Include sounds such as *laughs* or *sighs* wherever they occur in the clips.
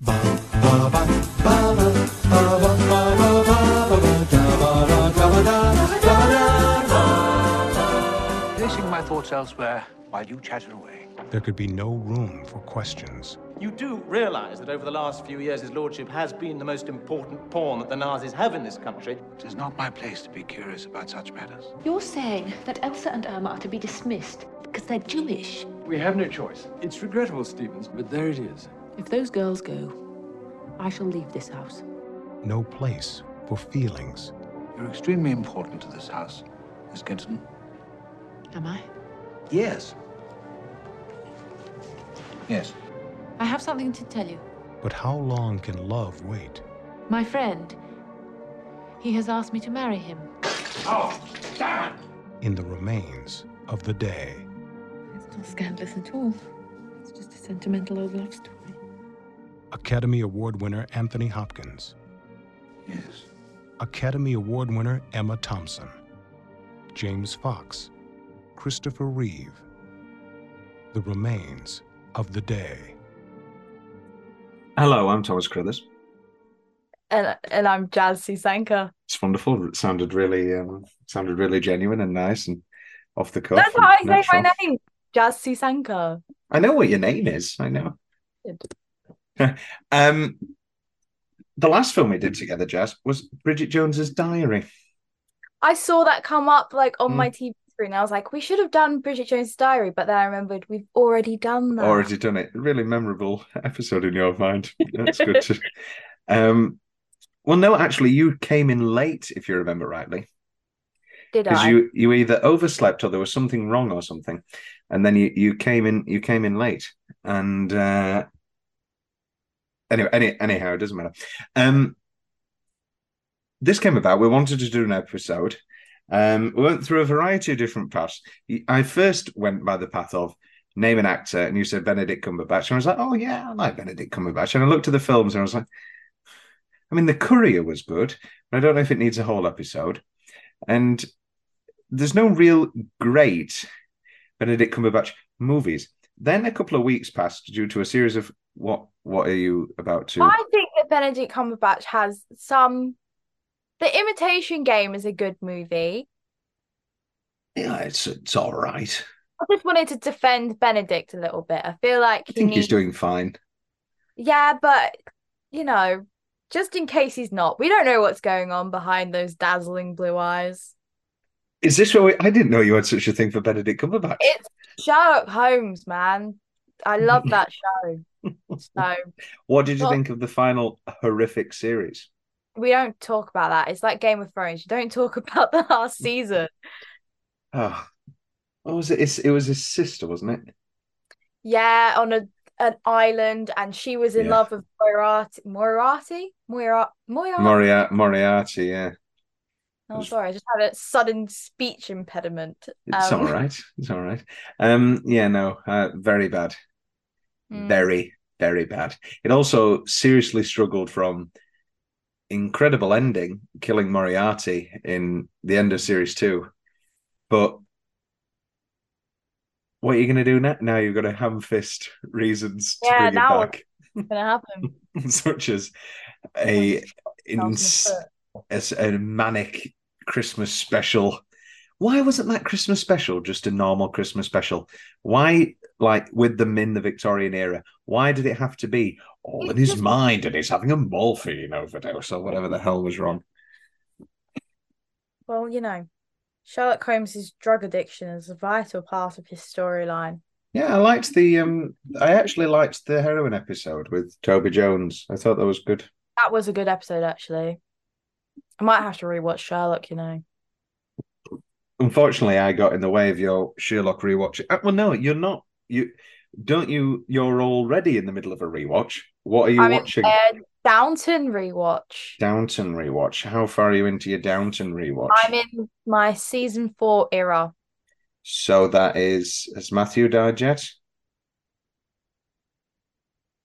Placing my thoughts elsewhere while you chatter away. There could be no room for questions. You do realize that over the last few years, his lordship has been the most important pawn that the Nazis have in this country. It is not my place to be curious about such matters. You're saying that Elsa and Irma are to be dismissed because they're Jewish. We have no choice. It's regrettable, Stevens, but there it is. If those girls go, I shall leave this house. No place for feelings. You're extremely important to this house, Miss Kenton. Am I? Yes. Yes. I have something to tell you. But how long can love wait? My friend, he has asked me to marry him. Oh, damn it! In the remains of the day. It's not scandalous at all. It's just a sentimental old love story. Academy Award winner Anthony Hopkins. Yes. Academy Award winner Emma Thompson. James Fox. Christopher Reeve. The remains of the day. Hello, I'm Thomas Carruthers. And and I'm Jazz Susanka. It's wonderful. It sounded really, um, sounded really genuine and nice and off the cuff. That's how I say natural. my name. Jazz Susanka. I know what your name is. I know. Good. *laughs* um, the last film we did together, Jess, was Bridget Jones's Diary. I saw that come up like on Mm. my TV screen. I was like, we should have done Bridget Jones's Diary, but then I remembered we've already done that. Already done it. Really memorable *laughs* episode in your mind. That's good. to... *laughs* Um, well, no, actually, you came in late, if you remember rightly. Did because I? you you either overslept or there was something wrong or something and then you you came in you came in late and uh anyway any, anyhow it doesn't matter. Um this came about we wanted to do an episode. Um we went through a variety of different paths. I first went by the path of name an actor and you said benedict cumberbatch and i was like oh yeah i like benedict cumberbatch. And i looked at the films and i was like i mean the courier was good but i don't know if it needs a whole episode. And there's no real great Benedict Cumberbatch movies. Then a couple of weeks passed due to a series of what what are you about to I think that Benedict Cumberbatch has some. The Imitation Game is a good movie. Yeah, it's it's all right. I just wanted to defend Benedict a little bit. I feel like I he think he's doing fine. Yeah, but you know, just in case he's not, we don't know what's going on behind those dazzling blue eyes. Is this what we, I didn't know you had such a thing for Benedict Cumberbatch. It's Sherlock Holmes, man. I love that show. So *laughs* What did you Well- think of the final horrific series? we don't talk about that. It's like Game of Thrones. You don't talk *laughs* about the last season. Oh, what was it? It's, it was his sister, wasn't it? Yeah, on a an island, and she was in Yeah. love with Moriarty. Moriarty? Moira Moriarty? Moriarty, yeah. Oh, sorry, I just had a sudden speech impediment. It's Um, all right. It's all right. Um, yeah, no, uh, very bad. Mm. Very, very bad. It also seriously struggled from incredible ending, killing Moriarty in the end of series two. But what are you going to do now? Now you've got a ham fist reasons to Yeah, bring it back, What's gonna happen? *laughs* such as a, *laughs* ins- a manic Christmas special. Why wasn't that Christmas special just a normal Christmas special? Why, like with them in the Victorian era, why did it have to be all in his mind and he's having a morphine overdose or whatever the hell was wrong? Well, you know, Sherlock Holmes's drug addiction is a vital part of his storyline. Yeah, I liked the um I actually liked the heroin episode with Toby Jones. I thought that was good. That was a good episode, actually. I might have to rewatch Sherlock, you know. Unfortunately, I got in the way of your Sherlock rewatch. Uh, well, no, you're not. You don't you you're already in the middle of a rewatch. What are you I'm in watching? uh, Downton rewatch. Downton rewatch. How far are you into your Downton rewatch? I'm in my season four era. So that is has Matthew died yet?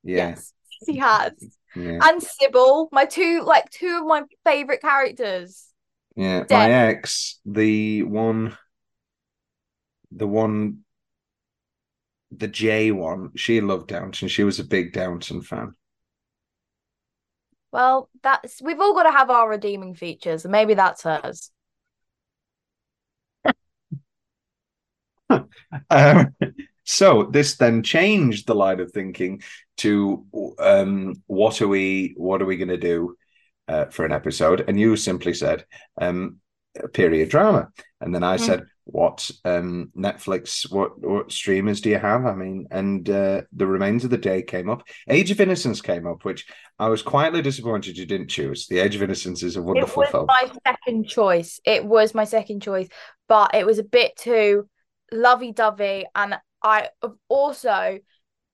Yeah, Yes, he has. yeah, And Sybil, my two like two of my favorite characters. yeah. My ex, the one, the one, the J one. She loved Downton. She was a big Downton fan. Well, that's we've all got to have our redeeming features, and maybe that's hers. *laughs* Um, so this then changed the line of thinking to um, what are we what are we going to do uh, for an episode? And you simply said um, period drama, and then I Mm. said what um, Netflix what what streamers do you have? I mean, and uh, the remains of the day came up. Age of Innocence came up, which I was quietly disappointed you didn't choose. The Age of Innocence is a It wonderful was film. my second choice. It was my second choice, but it was a bit too lovey-dovey, and I also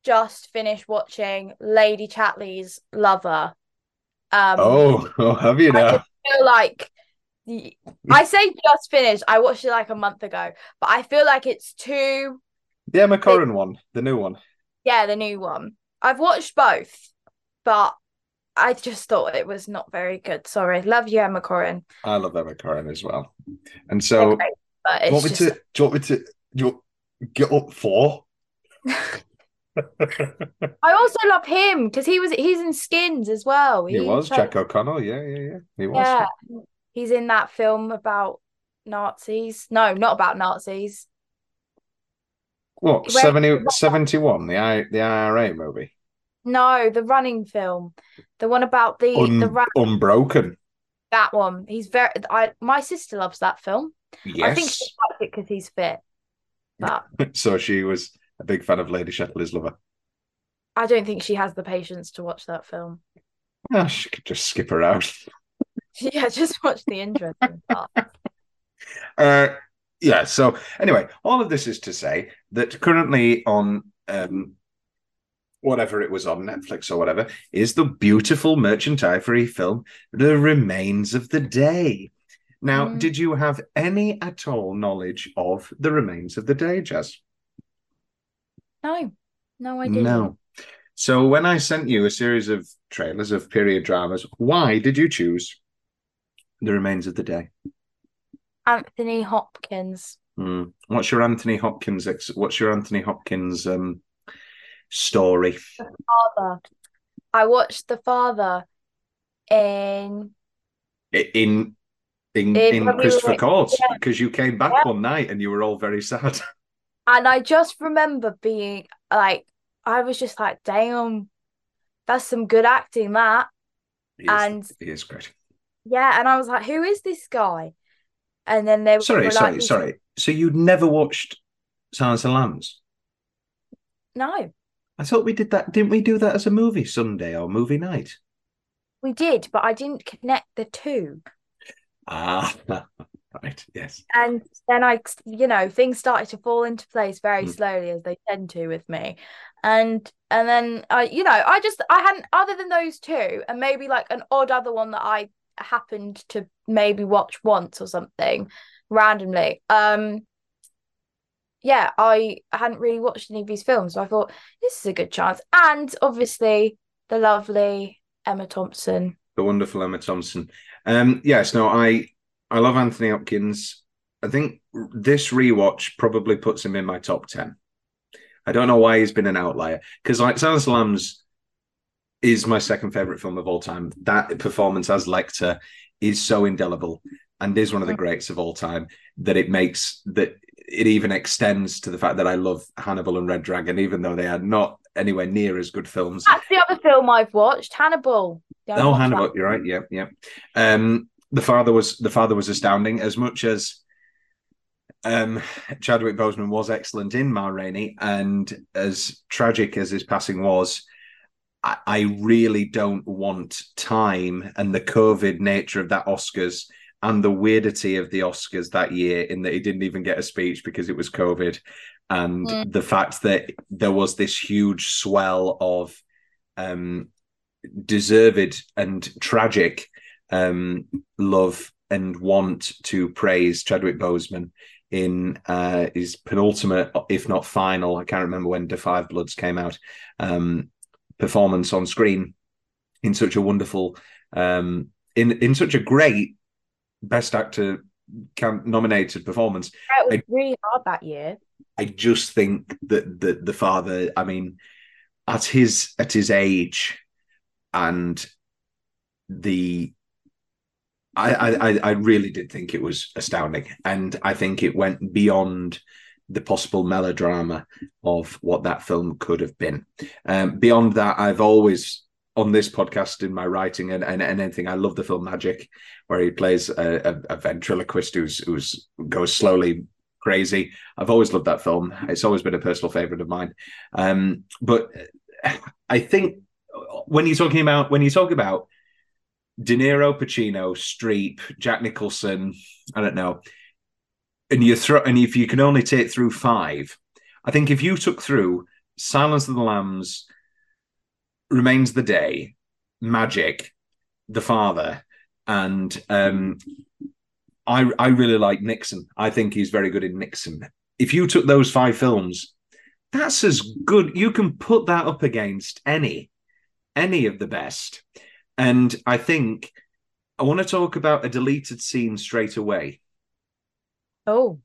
just finished watching Lady Chatterley's Lover. Um, Oh, *laughs* oh, have you now? just feel like I say just finished. I watched it like a month ago, but I feel like it's too The Emma Corrin one, the new one. yeah, the new one. I've watched both, but I just thought it was not very good. Sorry, love you, Emma Corrin. I love Emma Corrin as well. And so, do you want me to? Do you want me to? Do you get up for? *laughs* I also love him because he was he's in Skins as well. he was played- Jack O'Connell. Yeah, yeah, yeah. He was. Yeah, he's in that film about Nazis. No, not about Nazis. What Where- 70, 71, the I the IRA movie, No, the running film, the one about the Un- the ra- Unbroken. that one. He's very. I my sister loves that film. Yes. I think she likes it because he's fit, but *laughs* so she was a big fan of Lady Chatterley's Lover. I don't think she has the patience to watch that film. Ah, she could just skip around. *laughs* *laughs* Yeah, just watch the interesting *laughs* part. Uh, yeah. So anyway, all of this is to say that currently on um, whatever it was on Netflix or whatever is the beautiful Merchant Ivory film, The Remains of the Day. Now, Mm. did you have any at all knowledge of The Remains of the Day, Jazz? No, no, I didn't. No. So when I sent you a series of trailers of period dramas, why did you choose The Remains of the Day? Anthony Hopkins. Hmm. What's your Anthony Hopkins? Ex- what's your Anthony Hopkins um, story? Father. I watched The Father in In in In in we Christopher were- Court yeah. because you came back Yeah. one night and you were all very sad. *laughs* And I just remember being like, I was just like, damn, that's some good acting, that. He is, And he is great. Yeah, and I was like, who is this guy? And then they Sorry, were sorry, like, sorry. So you'd never watched Silence of the Lambs? No, I thought we did that. Didn't we do that as a movie Sunday or movie night? we did, but I didn't connect the two. Ah, *laughs* right. Yes. And then I, you know, things started to fall into place very Mm. slowly as they tend to with me. And and then I, you know, I just I hadn't other than those two, and maybe like an odd other one that I happened to maybe watch once or something randomly. Um yeah, I hadn't really watched any of these films, so I thought this is a good chance. And obviously the lovely Emma Thompson. the wonderful Emma Thompson. Um, yes, no, I I love Anthony Hopkins. I think this rewatch probably puts him in my top ten. I don't know why he's been an outlier because like Silence Lambs is my second favorite film of all time. That performance as Lecter is so indelible and is one of the greats of all time that it makes that it even extends to the fact that I love Hannibal and Red Dragon, even though they are not anywhere near as good films. That's the other film I've watched, Hannibal. I Oh, Hannibal, that. you're right. Yeah, yeah. Um, the father was the father was astounding. As much as um, Chadwick Boseman was excellent in Ma Rainey, and as tragic as his passing was, I, I really don't want time and the COVID nature of that Oscars and the weirdity of the Oscars that year, in that he didn't even get a speech because it was COVID, and Mm. the fact that there was this huge swell of um, deserved and tragic um, love and want to praise Chadwick Boseman in uh, his penultimate, if not final, I can't remember when Da Five Bloods came out, um, performance on screen in such a wonderful, um, in in such a great Best Actor cam- nominated performance. It was I- really hard that year. I just think that the the father, I mean, at his at his age, and the I, I I really did think it was astounding, and I think it went beyond the possible melodrama of what that film could have been. Um, beyond that, I've always on this podcast in my writing and, and, and anything, I love the film Magic, where he plays a, a, a ventriloquist who's who's goes slowly crazy. I've always loved that film. It's always been a personal favorite of mine. Um, but I think when you're talking about when you talk about De Niro, Pacino, Streep, Jack Nicholson, I don't know, and you throw and if you can only take through five, I think if you took through Silence of the Lambs, Remains the Day, Magic, The Father, and um, I I really like Nixon. I think he's very good in Nixon. If you took those five films, that's as good. You can put that up against any any of the best. And I think I want to talk about a deleted scene straight away. Oh.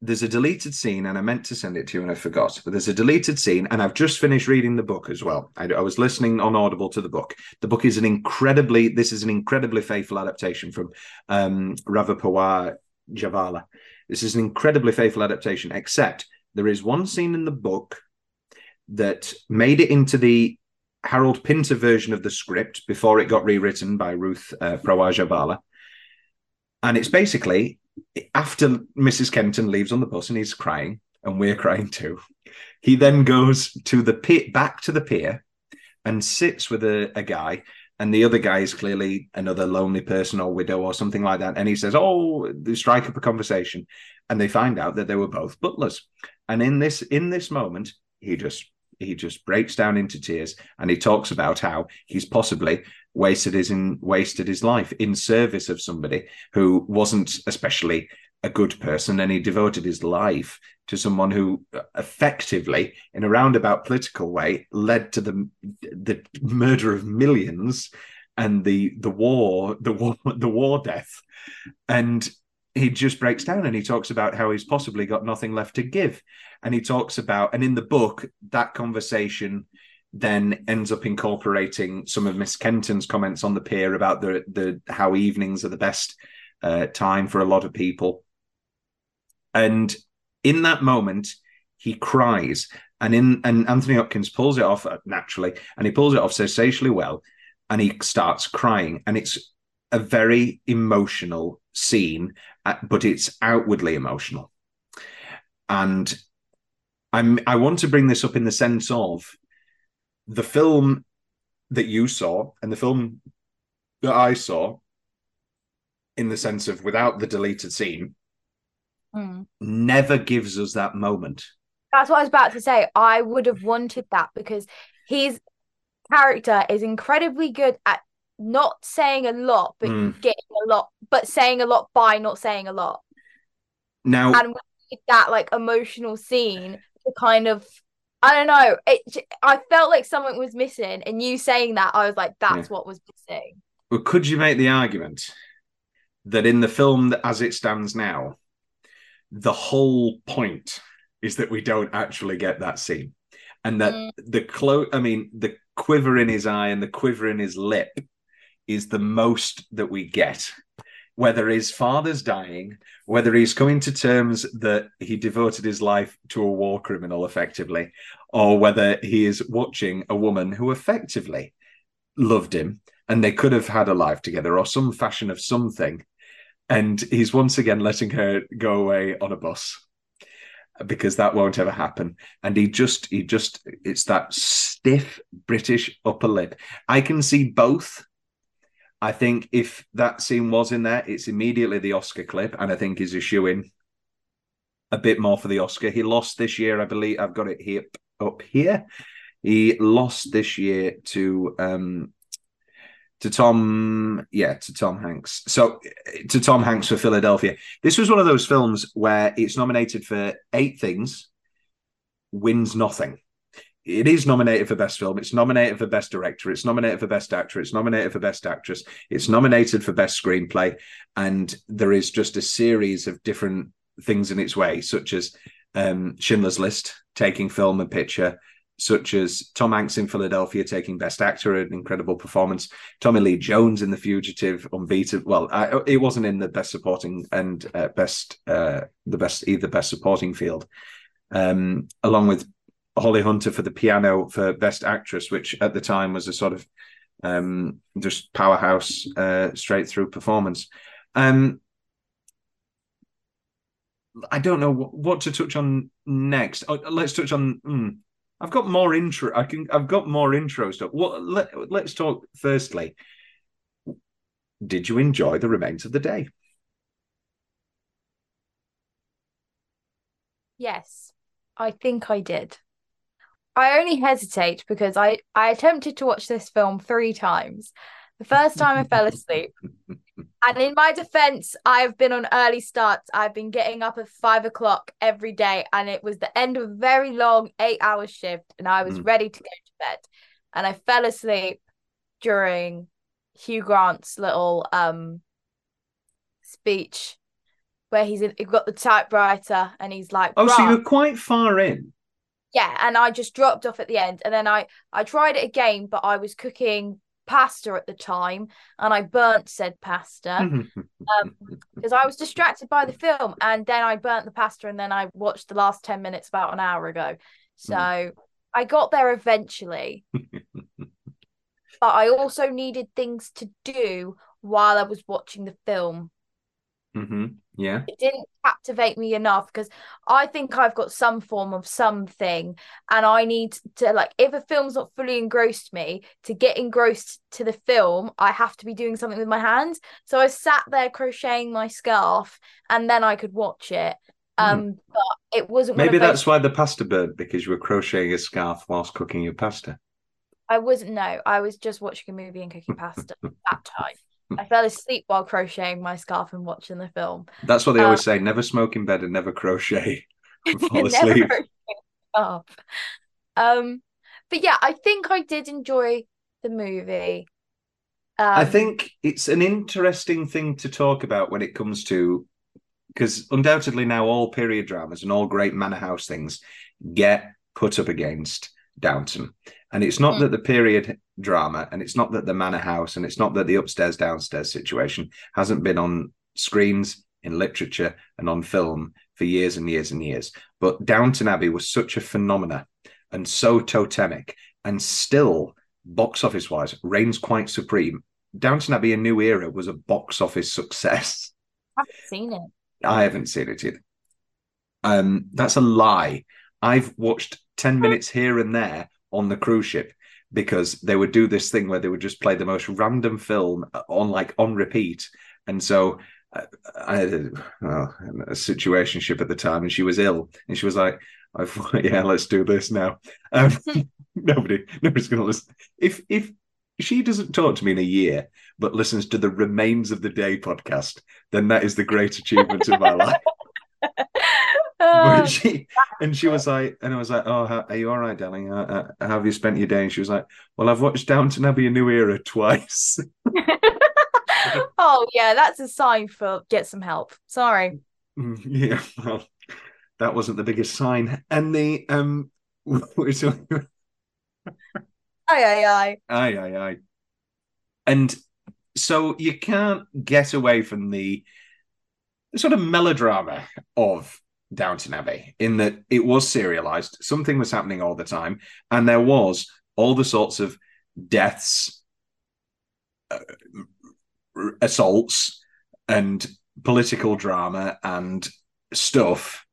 There's a deleted scene, and I meant to send it to you and I forgot, but there's a deleted scene, and I've just finished reading the book as well. I, I was listening on Audible to the book. The book is an incredibly, this is an incredibly faithful adaptation from um, Ravi Prawer Jhabvala. This is an incredibly faithful adaptation, except there is one scene in the book that made it into the Harold Pinter version of the script before it got rewritten by Ruth uh, Prawer Jhabvala. And it's basically after Mrs. Kenton leaves on the bus and he's crying, and we're crying too. He then goes to the pit back to the pier and sits with a, a guy and the other guy is clearly another lonely person or widow or something like that. And he says, "Oh, they strike up a conversation," and they find out that they were both butlers. And in this in this moment, he just he just breaks down into tears and he talks about how he's possibly wasted his in wasted his life in service of somebody who wasn't especially a good person and he devoted his life to someone who uh, effectively in a roundabout political way led to the the murder of millions and the the war the war *laughs* the war death. And he just breaks down and he talks about how he's possibly got nothing left to give. And he talks about and in the book that conversation then ends up incorporating some of miss kenton's comments on the pier about the the how evenings are the best uh, time for a lot of people. And in that moment he cries and in and anthony hopkins pulls it off uh, naturally and he pulls it off sensationally well and he starts crying. And it's a very emotional scene uh, but it's outwardly emotional. And I'm I want to bring this up in the sense of the film that you saw and the film that I saw in the sense of without the deleted scene Mm. never gives us that moment. That's what I was about to say. I would have wanted that because his character is incredibly good at not saying a lot, but Mm. getting a lot, but saying a lot by not saying a lot. Now And we need that like emotional scene to kind of, I don't know. It. I felt like something was missing, and you saying that, I was like, that's what was missing. Well, could you make the argument that in the film as it stands now, the whole point is that we don't actually get that scene, and that Mm. the clo I mean, the quiver in his eye and the quiver in his lip is the most that we get. Whether his father's dying, whether he's coming to terms that he devoted his life to a war criminal effectively, or whether he is watching a woman who effectively loved him and they could have had a life together or some fashion of something. And he's once again letting her go away on a bus because that won't ever happen. And he just, he just, it's that stiff British upper lip. I can see both. I think if that scene was in there, it's immediately the Oscar clip, and I think he's a in a bit more for the Oscar. He lost this year, I believe. I've got it here up here. He lost this year to um to Tom, yeah, to Tom Hanks. So to Tom Hanks for Philadelphia. This was one of those films where it's nominated for eight things, wins nothing. It is nominated for best film. It's nominated for best director. It's nominated for best actor. It's nominated for best actress. It's nominated for best screenplay. And there is just a series of different things in its way, such as um, Schindler's List, taking film and picture, such as Tom Hanks in Philadelphia taking Best Actor, an incredible performance. Tommy Lee Jones in The Fugitive, unbeatable. Well, I, it wasn't in the Best Supporting and uh, Best uh, the best either Best Supporting field, um, along with Holly Hunter for the piano for Best Actress, which at the time was a sort of um, just powerhouse uh, straight through performance. Um, I don't know what to touch on next. Oh, let's touch on. Hmm, I've got more intro. I can. I've got more intro stuff. What? Let, let's talk firstly. Did you enjoy the remains of the day? Yes, I think I did. I only hesitate because I I attempted to watch this film three times. The first time I fell asleep. *laughs* And in my defense, I've been on early starts. I've been getting up at five o'clock every day, and it was the end of a very long eight hour shift, and I was Mm. ready to go to bed. And I fell asleep during Hugh Grant's little um speech where he's in, he's got the typewriter and he's like, Oh, so "Grant." you're quite far in. Yeah and i just dropped off at the end and then i i tried it again but i was cooking pasta at the time and i burnt said pasta *laughs* um because i was distracted by the film and then i burnt the pasta and then i watched the last 10 minutes about an hour ago. So i got there eventually. *laughs* But i also needed things to do while i was watching the film. Hmm Yeah. it didn't captivate me enough because I think I've got some form of something, and I need to like if a film's not fully engrossed me to get engrossed to the film, I have to be doing something with my hands. So I sat there crocheting my scarf, and then I could watch it. Um, but it wasn't. Hmm. Maybe of those- that's why the pasta burnt because you were crocheting a scarf whilst cooking your pasta. I wasn't. No, I was just watching a movie and cooking pasta that time. I fell asleep while crocheting my scarf and watching the film. That's what they Uh, always say: never smoke in bed and never crochet. *laughs* Fall asleep. up. Um, but yeah, I think I did enjoy the movie. Um, I think it's an interesting thing to talk about when it comes to because undoubtedly now all period dramas and all great manor house things get put up against Downton. And it's not Mm. that the period drama and it's not that the manor house and it's not that the upstairs downstairs situation hasn't been on screens in literature and on film for years and years and years. But Downton Abbey was such a phenomena and so totemic and still box office wise reigns quite supreme. Downton Abbey: A New Era was a box office *laughs* success. I haven't seen it. I haven't seen it yet. Um, that's a lie. I've watched ten minutes here and there on the cruise ship because they would do this thing where they would just play the most random film on like on repeat, and so. uh, I had a, well, a situationship at the time, and she was ill, and she was like, "I thought, *laughs* yeah, let's do this now." Um, *laughs* nobody, nobody's going to listen. If if she doesn't talk to me in a year, but listens to the Remains of the Day podcast, then that is the great achievement of my *laughs* life. Uh, she and she was like, and I was like, "Oh, how, are you all right, darling? Uh, uh, how have you spent your day?" And she was like, "Well, I've watched Downton Abbey: A New Era twice." *laughs* oh yeah, that's a sign for get some help. Sorry. Mm, yeah, well, that wasn't the biggest sign. And the um, *laughs* Aye aye aye. aye, aye, aye. And so you can't get away from the sort of melodrama of Downton Abbey in that it was serialized, something was happening all the time, and there was all the sorts of deaths, uh, assaults, and political drama and stuff,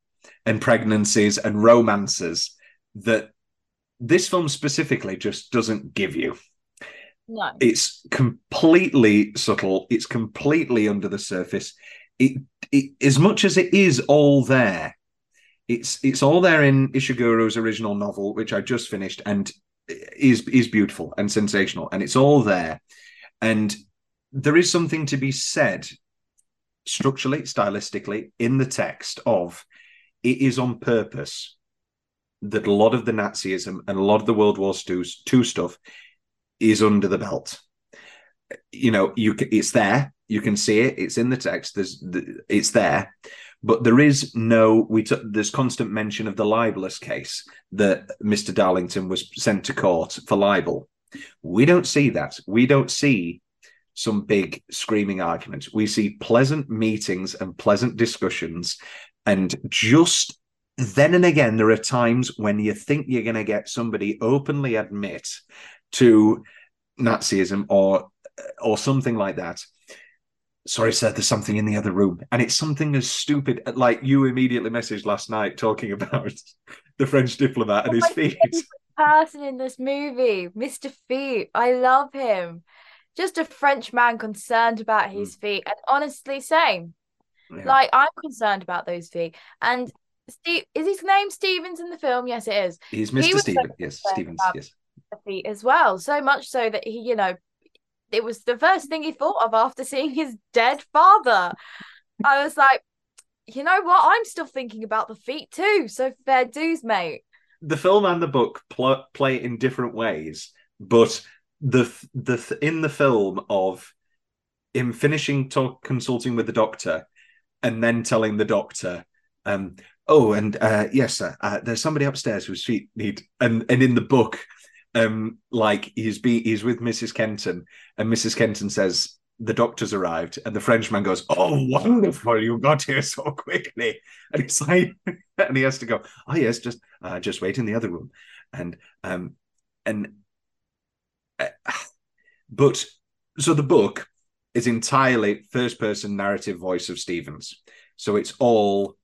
and pregnancies and romances that this film specifically just doesn't give you. No. it's completely subtle. It's completely under the surface it, it as much as it is all there it's it's all there in ishiguro's original novel which i just finished and is is beautiful and sensational and it's all there and there is something to be said structurally stylistically in the text of it is on purpose that a lot of the nazism and a lot of the world war II, II stuff is under the belt. You know, you it's there. You can see it. It's in the text. There's, the, it's there, but there is no. We took there's constant mention of the libelous case that Mr. Darlington was sent to court for libel. We don't see that. We don't see some big screaming arguments. We see pleasant meetings and pleasant discussions, and just then and again, there are times when you think you're going to get somebody openly admit to Nazism or or something like that. Sorry, sir, there's something in the other room. And it's something as stupid like you immediately messaged last night talking *laughs* about the French diplomat and oh his feet. person in this movie, Mr. Feet. I love him. Just a French man concerned about hmm. his feet, and honestly, same. Yeah. Like I'm concerned about those feet. And Steve, is his name Stevens in the film? Yes, it is. He's Mr. was Stevens. Yes, Stevens. Yes. feet as well. So much so that he, you know, it was the first thing he thought of after seeing his dead father. I was like, you know what? I'm still thinking about the feet too. So fair dues, mate. the film and the book pl- play in different ways, but the the in the film of him finishing talk consulting with the doctor and then telling the doctor, um, oh, and uh, yes, sir, uh, there's somebody upstairs whose feet need, and and in the book, um, like he's be he's with Mrs. Kenton, and Mrs. Kenton says. The doctor's arrived, and the Frenchman goes, "Oh, wonderful! You got here so quickly." *laughs* And it's like, *laughs* and he has to go, "Oh yes, just uh, just wait in the other room," and um, and uh, *sighs* but so the book is entirely first person narrative voice of Stevens. So it's all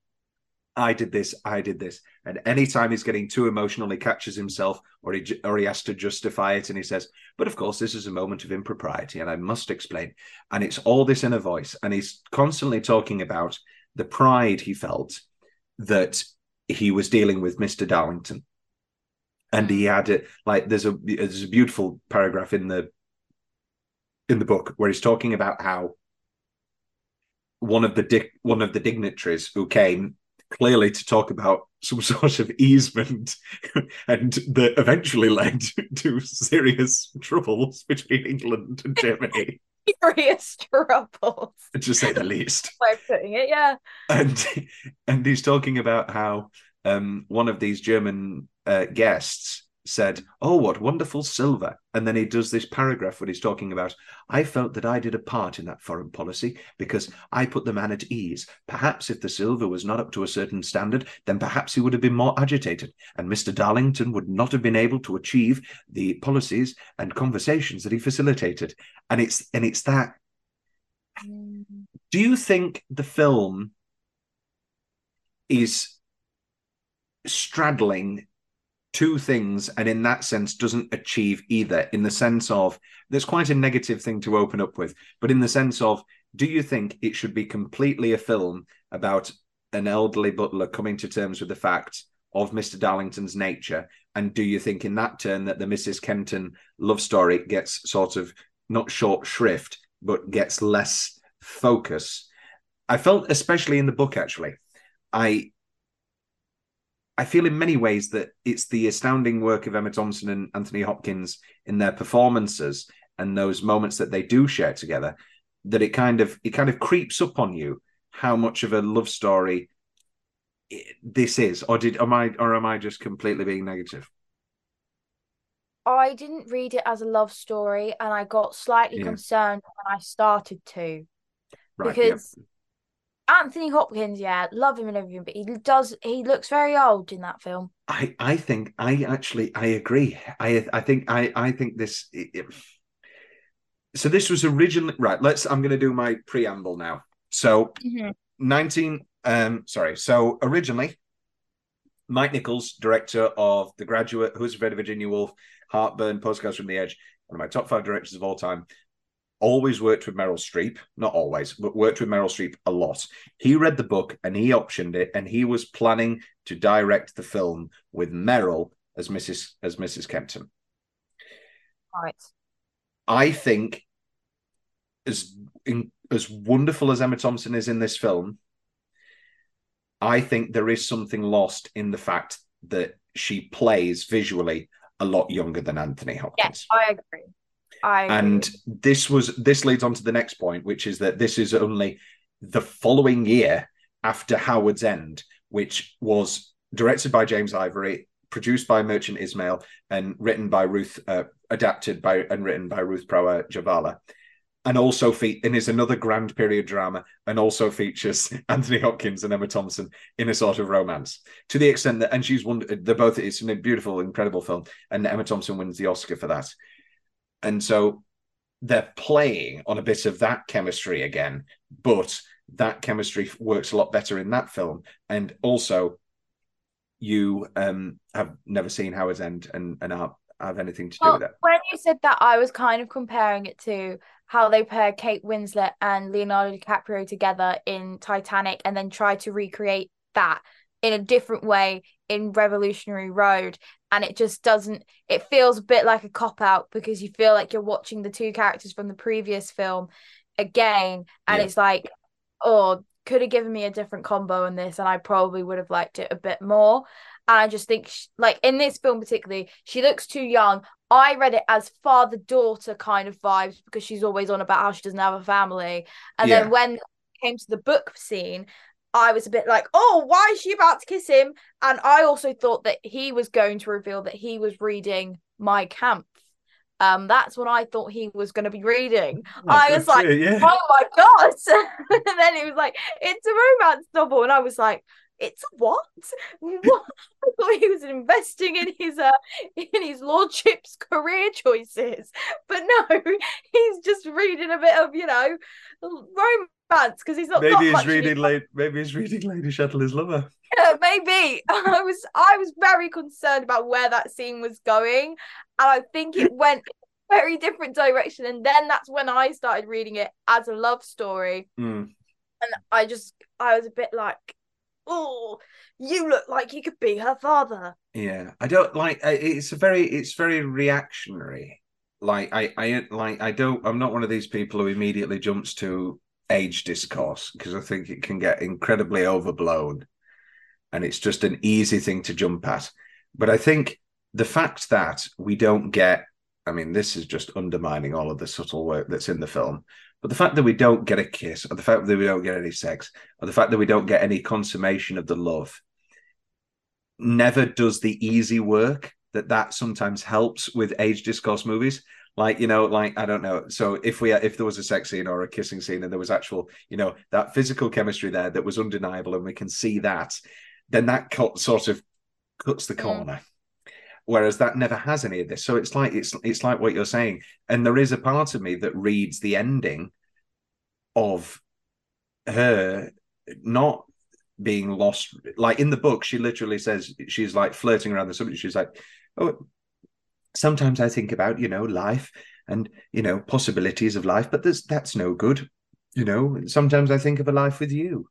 I did this, I did this. And anytime he's getting too emotional, he catches himself or he or he has to justify it and he says, But of course, this is a moment of impropriety and I must explain. And it's all this inner voice. And he's constantly talking about the pride he felt that he was dealing with Mr. Darlington. And he mm. had it like there's a there's a beautiful paragraph in the in the book where he's talking about how one of the dic- one of the dignitaries who came clearly to talk about some *laughs* sort of easement *laughs* and that eventually led *laughs* to serious troubles between England and Germany, Serious troubles. to say the least. Way of putting it, yeah. And and he's talking about how um, one of these German uh, guests said, "Oh, what wonderful silver!" And then he does this paragraph where he's talking about, "I felt that I did a part in that foreign policy because I put the man at ease. Perhaps if the silver was not up to a certain standard, then perhaps he would have been more agitated, and Mr. Darlington would not have been able to achieve the policies and conversations that he facilitated." And it's and it's that. Do you think the film is straddling two things and in that sense doesn't achieve either in the sense of there's quite a negative thing to open up with but in the sense of do you think it should be completely a film about an elderly butler coming to terms with the fact of Mr. Darlington's nature and do you think in that turn that the Mrs. Kenton love story gets sort of not short shrift but gets less focus I felt especially in the book actually I I feel in many ways that it's the astounding work of Emma Thompson and Anthony Hopkins in their performances and those moments that they do share together that it kind of it kind of creeps up on you how much of a love story this is or did am I or am I just completely being negative I didn't read it as a love story, and I got slightly Yeah. concerned when I started to. right Because Anthony Hopkins, yeah, love him and everything, but he does he looks very old in that film. I I think I actually I agree. I I think I I think this. It, so this was originally right. Let's. I'm going to do my preamble now. So nineteen. Um, sorry. So originally, Mike Nichols, director of The Graduate, Who's Afraid of Virginia Woolf, Heartburn, Postcards from the Edge, one of my top five directors of all time. Always worked with Meryl Streep, not always, but worked with Meryl Streep a lot. He read the book and he optioned it, and he was planning to direct the film with Meryl as Mrs. as Mrs. Kenton. Right. I think as in, as wonderful as Emma Thompson is in this film, I think there is something lost in the fact that she plays visually a lot younger than Anthony Hopkins. Yes, I agree. And this was this leads on to the next point, which is that this is only the following year after Howard's End, which was directed by James Ivory, produced by Merchant Ismail, and written by Ruth, uh, adapted by and written by Ruth Prawer Jhabvala. And also fe- and is another grand period drama, and also features *laughs* Anthony Hopkins and Emma Thompson in a sort of romance. To the extent that, and she's one, they're both. It's a beautiful, incredible film, and Emma Thompson wins the Oscar for that. And so they're playing on a bit of that chemistry again, but that chemistry works a lot better in that film. And also, you um, have never seen Howard's End and and are, have anything to do Well, with it. when you said that, I was kind of comparing it to how they pair Kate Winslet and Leonardo DiCaprio together in Titanic and then try to recreate that in a different way in Revolutionary Road. And it just doesn't, it feels a bit like a cop out because you feel like you're watching the two characters from the previous film again. And Yeah. it's like, oh, could have given me a different combo in this, and I probably would have liked it a bit more. And I just think, sh like in this film particularly, she looks too young. I read it as father daughter kind of vibes because she's always on about how she doesn't have a family. And Yeah. then when it came to the book scene, I was a bit like, oh, why is she about to kiss him? And I also thought that he was going to reveal that he was reading Mein Kampf. Um, that's what I thought he was going to be reading. I was like, yeah. oh my god! *laughs* and then he was like, it's a romance novel, and I was like, it's what? What? *laughs* I thought he was investing in his uh in his lordship's career choices, but no, *laughs* he's just reading a bit of you know romance because he's not. Maybe he's reading late. Maybe he's reading Lady Chatterley's Lover. yeah, maybe *laughs* I was I was very concerned about where that scene was going, and I think it *laughs* went a very different direction. And then that's when I started reading it as a love story, Mm. and I just I was a bit like, oh, you look like you could be her father. Yeah, I don't like. It's a very. It's very reactionary. Like I, I like. I don't. I'm not one of these people who immediately jumps to age discourse because I think it can get incredibly overblown, and it's just an easy thing to jump at. But I think the fact that we don't get. I mean, this is just undermining all of the subtle work that's in the film. But the fact that we don't get a kiss, or the fact that we don't get any sex, or the fact that we don't get any consummation of the love, never does the easy work that that sometimes helps with age discourse movies like you know like i don't know. So if we if there was a sex scene or a kissing scene and there was actual you know that physical chemistry there that was undeniable and we can see that then that cut, sort of cuts the Mm. corner. Whereas that never has any of this. So it's like it's it's like what you're saying. And there is a part of me that reads the ending of her not being lost. Like in the book she literally says she's like flirting around the subject. She's like oh sometimes i think about you know life and you know possibilities of life but that's no good you know? Sometimes i think of a life with you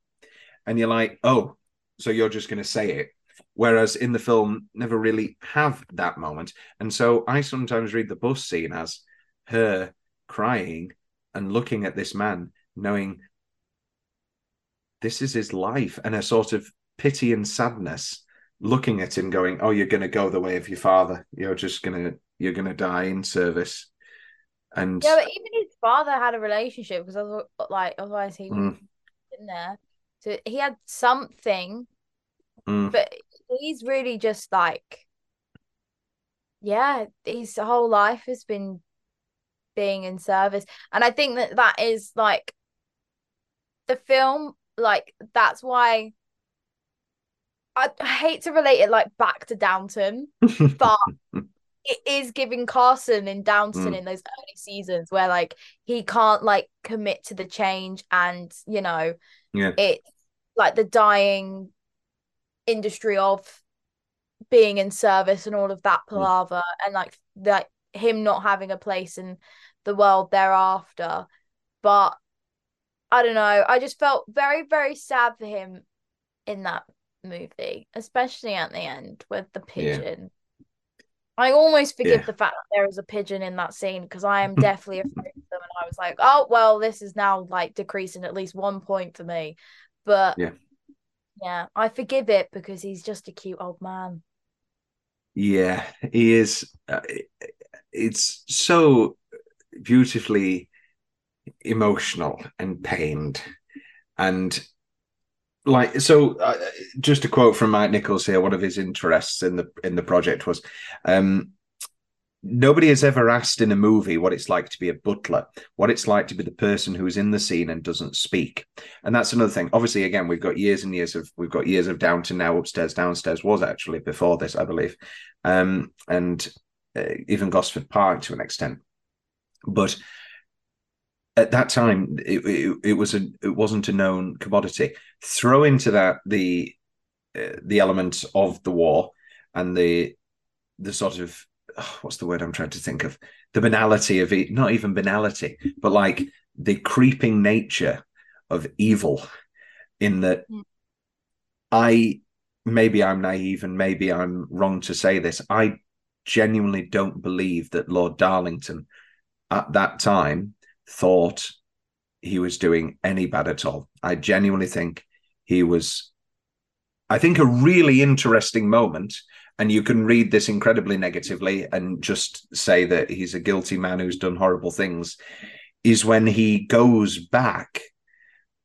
and you're like oh so you're just going to say it. Whereas in the film never really have that moment. And so i sometimes read the bus scene as her crying and looking at this man knowing this is his life and a sort of pity and sadness looking at him going oh you're going to go the way of your father you're just going to you're going to die in service and Yeah, but even his father had a relationship because otherwise, like otherwise he Mm. wouldn't there. So he had something, Mm, but he's really just like, yeah, his whole life has been being in service, and I think that that is like the film. Like that's why I, hate to relate it like back to Downton, but *laughs* it is giving Carson in Downton Mm. in those early seasons where like he can't like commit to the change and you know yeah it's like the dying industry of being in service and all of that Mm. palaver and like like him not having a place in the world thereafter but I don't know I just felt very very sad for him in that movie especially at the end with the Yeah. pigeon I almost forgive Yeah. the fact that there is a pigeon in that scene because I am *laughs* definitely afraid of them and I was like oh well this is now like decreasing at least one point for me but Yeah. yeah I forgive it because he's just a cute old man Yeah, he is. Uh, it's so beautifully emotional and pained, and like so uh, just a quote from mike nichols here one of his interests in the in the project was um nobody has ever asked in a movie what it's like to be a butler what it's like to be the person who's in the scene and doesn't speak. And that's another thing. Obviously again we've got years and years of we've got years of downton now upstairs downstairs was actually before this i believe um and uh, even gosford park to an extent. But at that time it, it, it, was a it wasn't a known commodity. Throw into that the uh, the element of the war and the the sort of oh, what's the word i'm trying to think of? The banality of it not even banality but like the creeping nature of evil in that mm. i maybe i'm naive and maybe i'm wrong to say this. I genuinely don't believe that lord darlington at that time thought he was doing any bad at all. I genuinely think he was, I think, a really interesting moment. And you can read this incredibly negatively and just say that he's a guilty man who's done horrible things, is when he goes back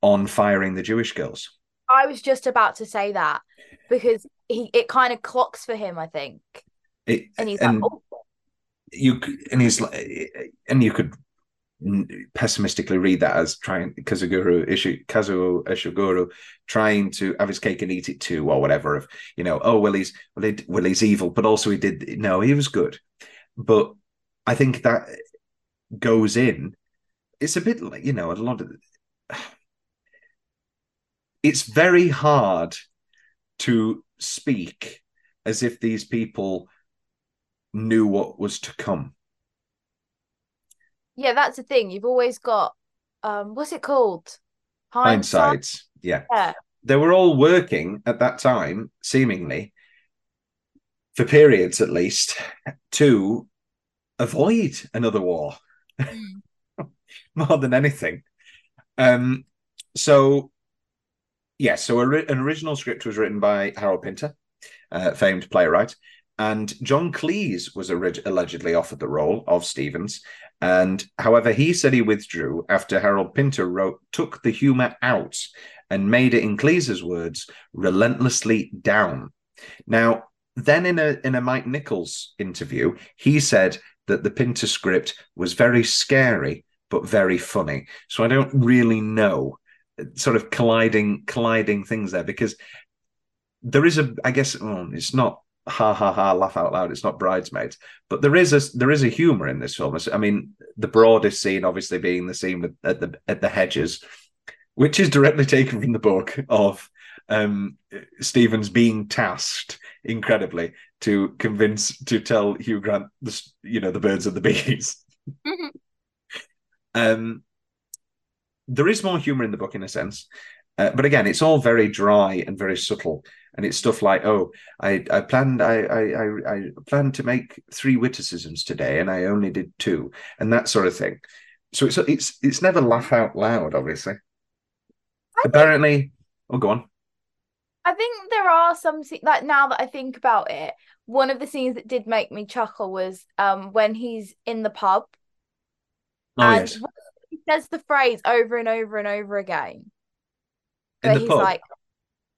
on firing the Jewish girls. I was just about to say that because he it kind of clocks for him, I think. It, and he's and like, oh. you and he's like, and you could pessimistically read that as trying Kazuguru Ishu, Kazuo Ishiguro trying to have his cake and eat it too, or whatever. Of you know, oh well, he's well, he, well, he's evil, but also he did no, he was good. But I think that goes in. It's a bit like you know, a lot of. *sighs* It's very hard to speak as if these people knew what was to come yeah, that's the thing. You've always got um what's it called? Hindsight. Hindsights. Yeah. Yeah. They were all working at that time, seemingly, for periods at least, to avoid another war. Mm. *laughs* More than anything. Um so yeah, so a, an original script was written by Harold Pinter, uh, famed playwright, and John Cleese was allegedly offered the role of Stevens, and however, he said he withdrew after Harold Pinter wrote, took the humor out and made it, in Cleese's words, relentlessly down. Now, then in a in a Mike Nichols interview, he said that the Pinter script was very scary but very funny. So I don't really know, sort of colliding colliding things there because there is a I guess it's not ha ha ha laugh out loud it's not bridesmaids. But there is a there is a humor in this film. I mean the broadest scene obviously being the scene with, at the at the hedges which is directly taken from the book of um stevens being tasked incredibly to convince to tell hugh grant the you know the birds and the bees. Mm-hmm. um there is more humor in the book in a sense uh, but again it's all very dry and very subtle and it's stuff like, "Oh, I I planned I I I planned to make three witticisms today, and I only did two, and that sort of thing." So it's it's it's never laugh out loud, obviously. I Apparently, think, oh, go on. I think there are some like now that I think about it, one of the scenes that did make me chuckle was um when he's in the pub. Oh and yes. He says the phrase over and over and over again. Where he's pub? like,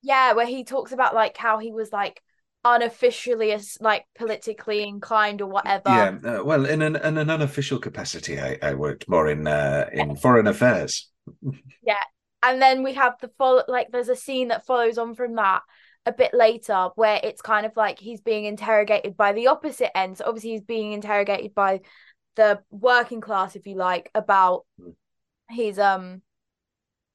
yeah, where he talks about like how he was like unofficially like politically inclined or whatever. Yeah, uh, well, in an in an unofficial capacity, I, I worked more in uh, in foreign affairs. *laughs* yeah, and then we have the follow like there's a scene that follows on from that a bit later where it's kind of like he's being interrogated by the opposite end. So obviously he's being interrogated by the working class, if you like, about mm. his um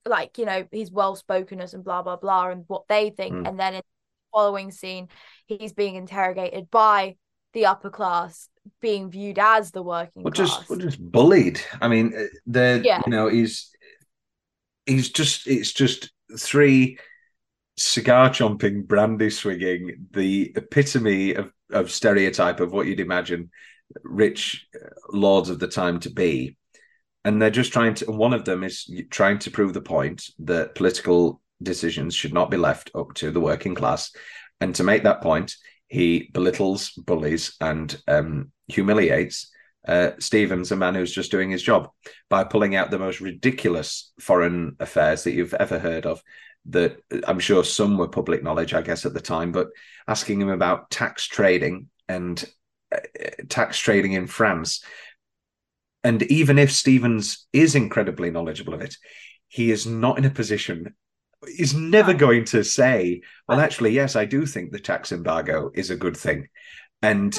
like you know his well spokenness and blah blah blah and what they think mm. and then in the following scene he's being interrogated by the upper class being viewed as the working well, class just well, just bullied i mean uh, the yeah. you know he's he's just it's just three cigar chomping brandy swinging the epitome of of stereotype of what you'd imagine rich uh, lords of the time to be and they're just trying to one of them is trying to prove the point that political decisions should not be left up to the working class and to make that point he belittles bullies and um, humiliates uh, Stevens, a man who's just doing his job, by pulling out the most ridiculous foreign affairs that you've ever heard of. that I'm sure some were public knowledge, I guess, at the time, but asking him about tax trading and uh, tax trading in France. And even if Stevens is incredibly knowledgeable of it, he is not in a position, he's never going to say, well, actually, yes, I do think the tax embargo is a good thing. And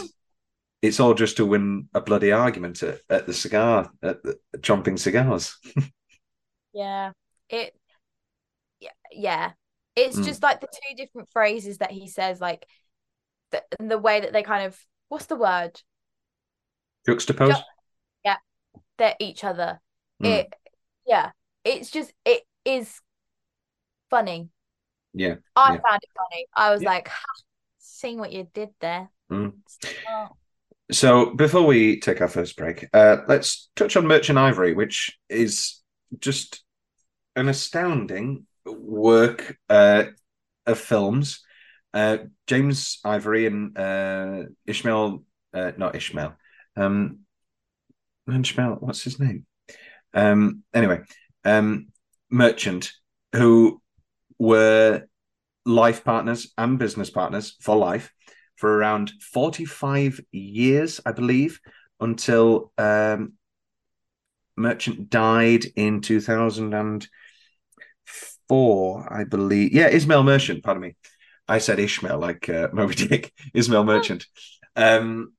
it's all just to win a bloody argument at, at the cigar, at the chomping cigars. Yeah. It yeah, yeah. It's Mm. just like the two different phrases that he says, like the the way that they kind of what's the word? Juxtapose? They're each other. Mm. It yeah. It's just it is funny. Yeah. I Yeah. found it funny. I was Yeah. like, seeing what you did there. Mm. So before we take our first break, uh, let's touch on Merchant Ivory, which is just an astounding work uh, of films. Uh, James Ivory and uh, Ishmael, uh, not Ishmael, um, Ishmael, what's his name? Um, anyway, um, Merchant, who were life partners and business partners for life for around 45 years, I believe, until um, Merchant died in 2004, I believe. Yeah, Ismail Merchant, pardon me. I said Ishmael like uh, *laughs* Moby Dick. Ismail Merchant. Um,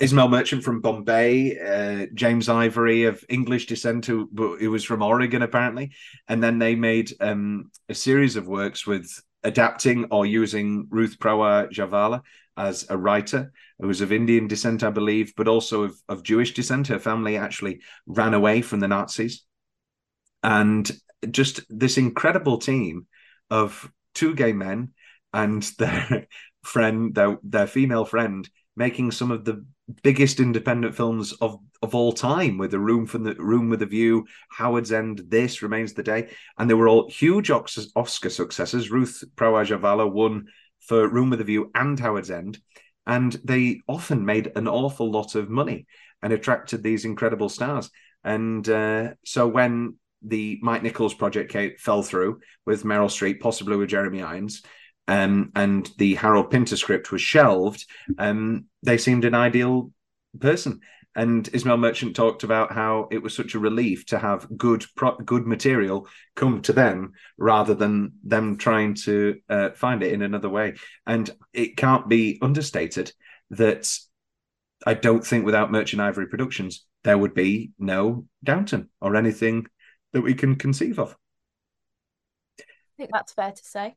Ismail Merchant from Bombay, uh, James Ivory of English descent, who, who was from Oregon apparently, and then they made um, a series of works with adapting or using Ruth Prawer Jhabvala as a writer who was of Indian descent, I believe, but also of, of Jewish descent. Her family actually ran away from the Nazis. And just this incredible team of two gay men and their *laughs* friend, their, their female friend, making some of the biggest independent films of of all time with the room from the room with a view howard's end this remains the day. And they were all huge oscar successes. Ruth Prawer won for room with a view and howard's end. And they often made an awful lot of money and attracted these incredible stars. And uh, so when the mike nichols project came, fell through with meryl streep possibly with jeremy irons um, and the Harold Pinter script was shelved, um, they seemed an ideal person. And Ismail Merchant talked about how it was such a relief to have good pro- good material come to them rather than them trying to uh, find it in another way. And it can't be understated that I don't think without Merchant Ivory Productions there would be no Downton or anything that we can conceive of. I think that's fair to say.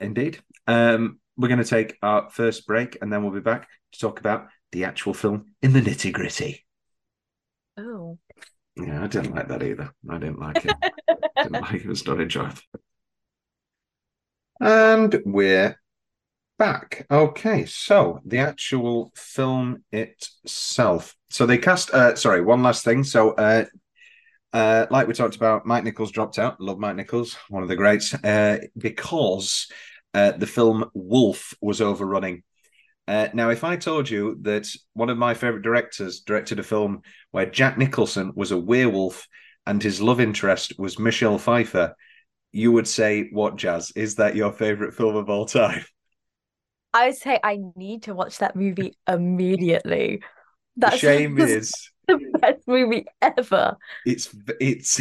Indeed. Um, we're going to take our first break and then we'll be back to talk about the actual film in the nitty gritty. Oh. Yeah, I didn't like that either. I didn't like it. *laughs* didn't like it. It was not enjoyable. And we're back. Okay, so the actual film itself. So they cast. Uh, sorry, one last thing. So, uh, uh, like we talked about, Mike Nichols dropped out. Love Mike Nichols, one of the greats, uh, because uh, the film Wolf was overrunning. Uh, now, if I told you that one of my favorite directors directed a film where Jack Nicholson was a werewolf and his love interest was Michelle Pfeiffer, you would say, "What jazz? Is that your favorite film of all time?" *laughs* I would say I need to watch that movie immediately. The shame is the best movie ever. it's it's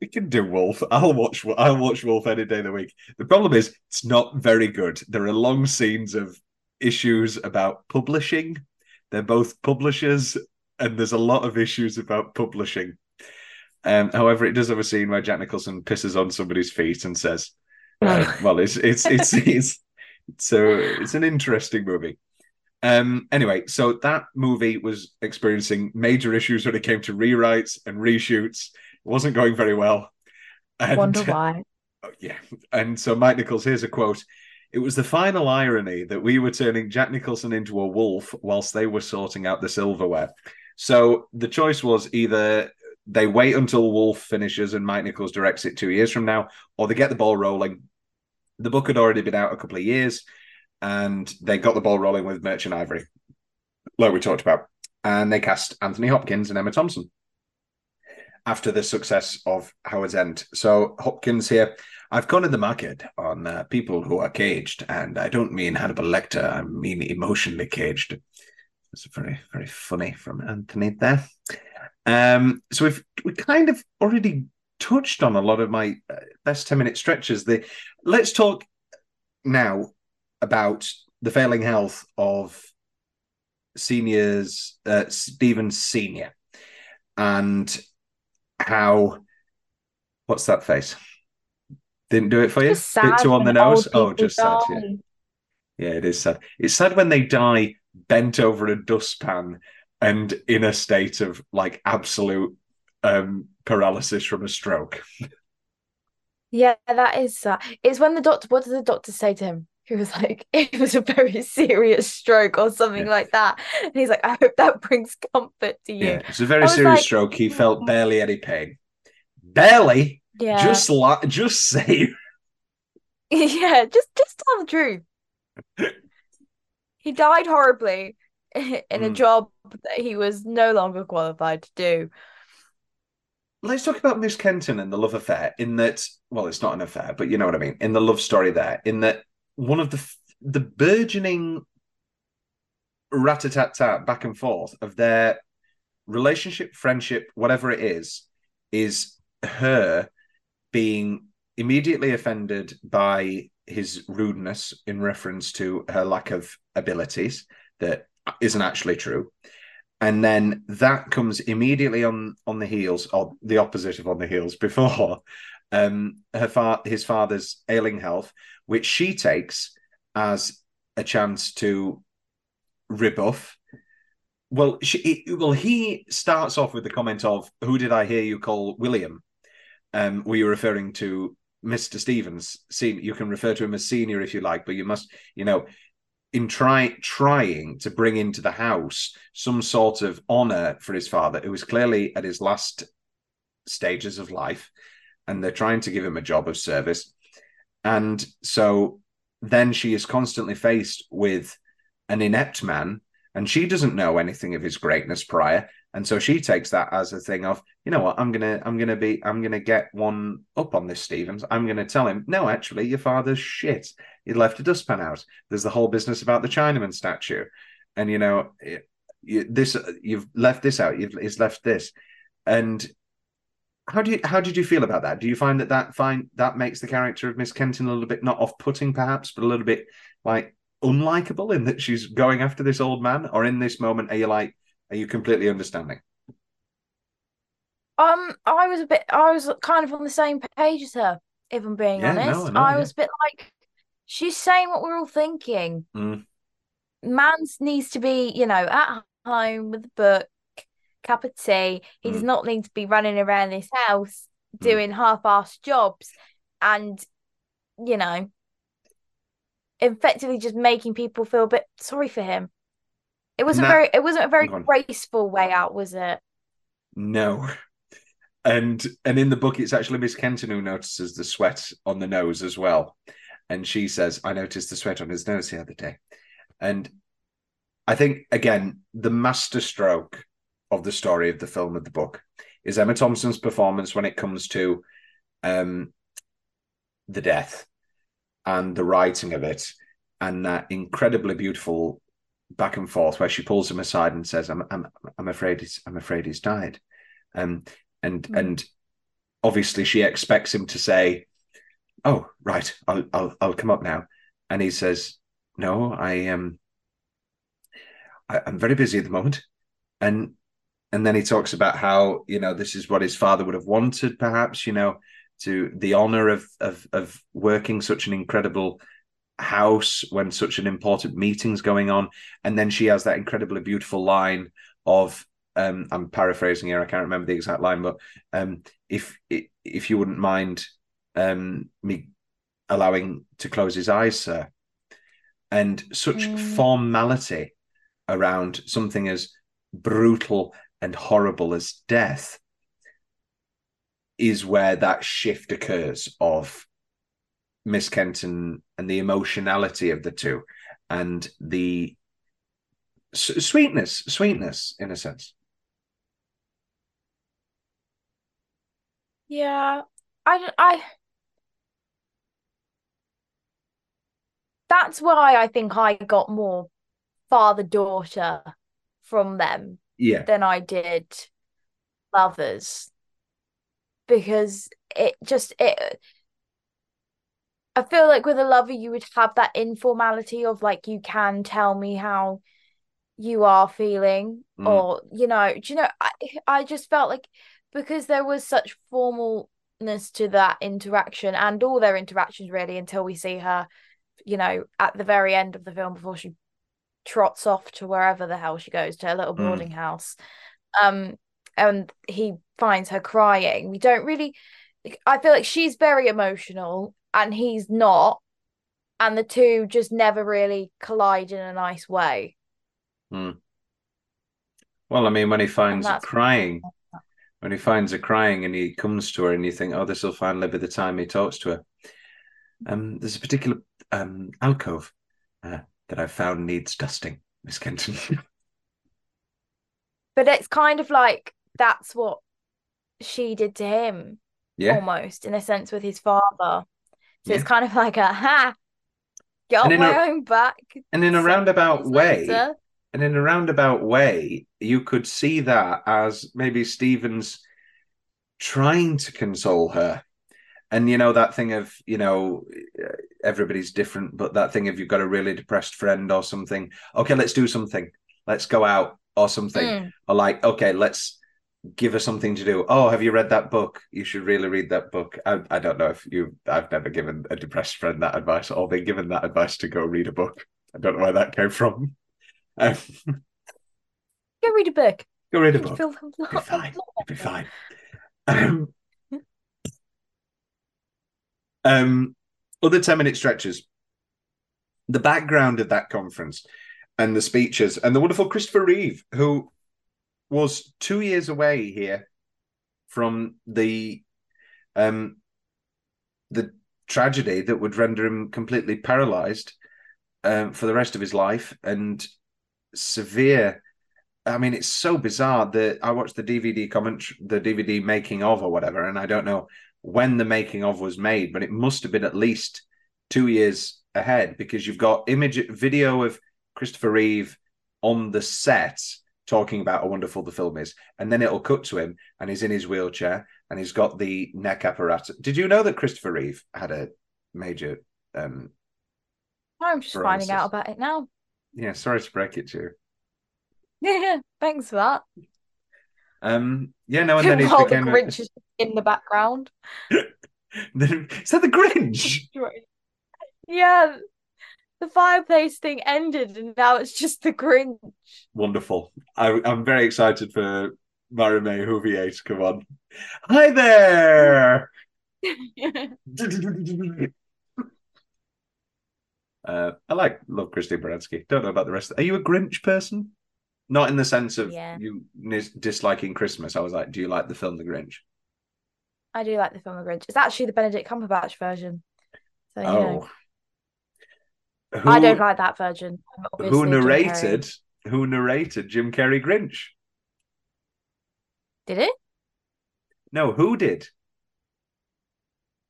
we can do Wolf. I'll watch I'll watch Wolf any day of the week. The problem is it's not very good. There are long scenes of issues about publishing. They're both publishers, and there's a lot of issues about publishing. Um, however, it does have a scene where Jack Nicholson pisses on somebody's feet and says, uh, *laughs* "Well, it's it's it's it's so it's an interesting movie." Um, anyway, so that movie was experiencing major issues when it came to rewrites and reshoots. It wasn't going very well. And, Wonder *laughs* why. yeah. And so Mike Nichols, here's a quote. It was the final irony that we were turning Jack Nicholson into a wolf whilst they were sorting out the silverware. So the choice was either they wait until Wolf finishes and Mike Nichols directs it two years from now, or they get the ball rolling. The book had already been out a couple of years, and they got the ball rolling with Merchant Ivory, like we talked about. And they cast Anthony Hopkins and Emma Thompson. after the success of Howard's End. So Hopkins here. I've cornered the market on uh, people who are caged, and I don't mean Hannibal Lecter. I mean emotionally caged. It's very, very funny from Anthony there. Um, so we've we kind of already touched on a lot of my uh, best ten minute stretches. The let's talk now about the failing health of seniors, uh, Stevens Senior, and how. What's that face? Didn't do it for you? Bit too on the nose. Oh, just sad. Yeah. Yeah, it is sad. It's sad when they die bent over a dustpan and in a state of like absolute um paralysis from a stroke. Yeah, that is sad. It's when the doctor, what does the doctor say to him? He was like, *laughs* it was a very serious stroke or something Yeah. like that. And he's like, I hope that brings comfort to you. Yeah, it's a very serious like- stroke. He felt barely any pain. Barely, Yeah. just like, just *laughs* say. *laughs* Yeah, just just tell the truth. He died horribly in a Mm. job that he was no longer qualified to do. Let's talk about Miss Kenton and the love affair. In that, well, it's not an affair, but you know what I mean. In the love story, there, in that one of the the burgeoning rat a tat tat back and forth of their relationship, friendship, whatever it is, is her being immediately offended by his rudeness in reference to her lack of abilities that isn't actually true. And then that comes immediately on on the heels or the opposite of on the heels before um her fa- his father's ailing health which she takes as a chance to rebuff well she well he starts off with the comment of who did i hear you call william? Um were you referring to mr stevens? You can refer to him as senior if you like but you must you know in try trying to bring into the house some sort of honor for his father who was clearly at his last stages of life and they're trying to give him a job of service. And so then she is constantly faced with an inept man and she doesn't know anything of his greatness prior. And so she takes that as a thing of you know what? I'm gonna i'm gonna be i'm gonna get one up on this stevens. I'm gonna tell him no actually your father's shit. He left a dustpan out. There's the whole business about the chinaman statue. And you know it, you, this you've left this out. You've it's left this and how do you how did you feel about that do you find that that find that makes the character of miss kenton a little bit not off-putting perhaps but a little bit like unlikable in that she's going after this old man or in this moment are you like are you completely understanding Um, I was a bit, I was kind of on the same page as her, if I'm being Yeah, honest. I know, I yeah. was a bit like, she's saying what we're all thinking. Mm. Mans needs to be, you know, at home with a book, cup of tea. He does Mm. not need to be running around this house Mm. doing half-assed jobs and, you know, effectively just making people feel a bit sorry for him. It wasn't very, it wasn't a very graceful way out, was it? No. And and in the book, it's actually Miss Kenton who notices the sweat on the nose as well. And she says, I noticed the sweat on his nose the other day. And I think again, the masterstroke of the story of the film of the book is Emma Thompson's performance when it comes to um the death and the writing of it and that incredibly beautiful back and forth where she pulls him aside and says, I'm I'm I'm afraid he's I'm afraid he's died. Um and Mm. and obviously she expects him to say, "Oh, right, I'll I'll I'll come up now," and he says, "No, I am. Um, I, I'm very busy at the moment," and and then he talks about how you know this is what his father would have wanted, perhaps you know, to the honor of of of working such an incredible house when such an important meeting's going on, and then she has that incredibly beautiful line of um, I'm paraphrasing here. I can't remember the exact line, but um, if if you wouldn't mind um, me allowing to close his eyes, sir, and such Mm. formality around something as brutal and horrible as death is where that shift occurs of Miss Kenton and the emotionality of the two and the sweetness, sweetness in a sense. Yeah, I, I. That's why I think I got more father daughter from them Yeah, than I did lovers because it just it. I feel like with a lover you would have that informality of like you can tell me how you are feeling Mm. or you know do you know I I just felt like because there was such formalness to that interaction and all their interactions really until we see her you know at the very end of the film before she trots off to wherever the hell she goes to her little Mm. boarding house. Um and he finds her crying. We don't really I feel like she's very emotional and he's not. And the two just never really collide in a nice way. Well, I mean, when he finds her crying, when he finds her crying and he comes to her and you think, oh, this will finally be the time he talks to her. Um, there's a particular um alcove uh, that I found needs dusting, Miss Kenton. *laughs* but it's kind of like that's what she did to him yeah, almost in a sense with his father so Yeah. it's kind of like a ha get in my a- own back and in a roundabout way, later. and in a roundabout way, you could see that as maybe Stevens trying to console her. And you know that thing of you know everybody's different, but that thing if you've got a really depressed friend or something. Okay, let's do something. Let's go out or something. Mm. Or like, okay, let's give her something to do. Oh, have you read that book? You should really read that book. I, I don't know if you. I've never given a depressed friend that advice or been given that advice to go read a book. I don't know where that came from. *laughs* Um, go read a book go read a book. feel It'll *laughs* be fine. Be *laughs* fine. Um, um, other 10 minute stretches. The background of that conference and the speeches and the wonderful Christopher Reeve, who was two years away here from the um the tragedy that would render him completely paralyzed um, for the rest of his life and severe I mean, it's so bizarre that I watched the DVD comment, the DVD making of or whatever, and I don't know when the making of was made, but it must have been at least two years ahead because you've got image video of Christopher Reeve on the set talking about how wonderful the film is, and then it'll cut to him and he's in his wheelchair and he's got the neck apparatus. Did you know that Christopher Reeve had a major? um i'm just finding out about it now Yeah, sorry to break it to you. yeah *laughs* thanks for that Um, yeah, no, and then *laughs* he while the became. a- grinch is in the background *laughs* is that the Grinch? *laughs* yeah the fireplace thing ended and now it's just the grinch Wonderful. I, I'm very excited for Marimé Whovier to come on. Hi there. uh, I like love Christine Baranski. Don't know about the rest. Are you a Grinch person? Not in the sense of Yeah. you nis- disliking Christmas. I was like, do you like the film The Grinch? I do like the film The Grinch. It's actually the Benedict Cumberbatch version. So you know. Oh, I don't like that version. Who a Jim Carrey. narrated? Who narrated Jim Carrey Grinch? Did it? No, who did?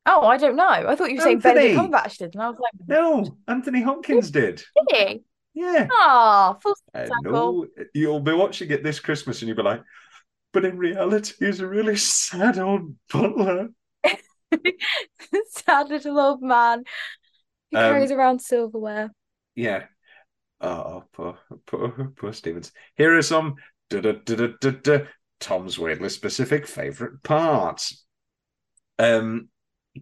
Oh, I don't know. I thought you were saying Benedict Anthony. Cumberbatch did, and I was like, No, Anthony Hopkins did. did he? Yeah. Oh, full I circle. know you'll be watching it this Christmas and you'll be like, but in reality, he's a really sad old butler. *laughs* Sad little old man who Um, carries around silverware. Yeah. Oh, poor, poor, poor Stevens. Here are some da, da, da, Tom's weirdly specific favorite parts. Um,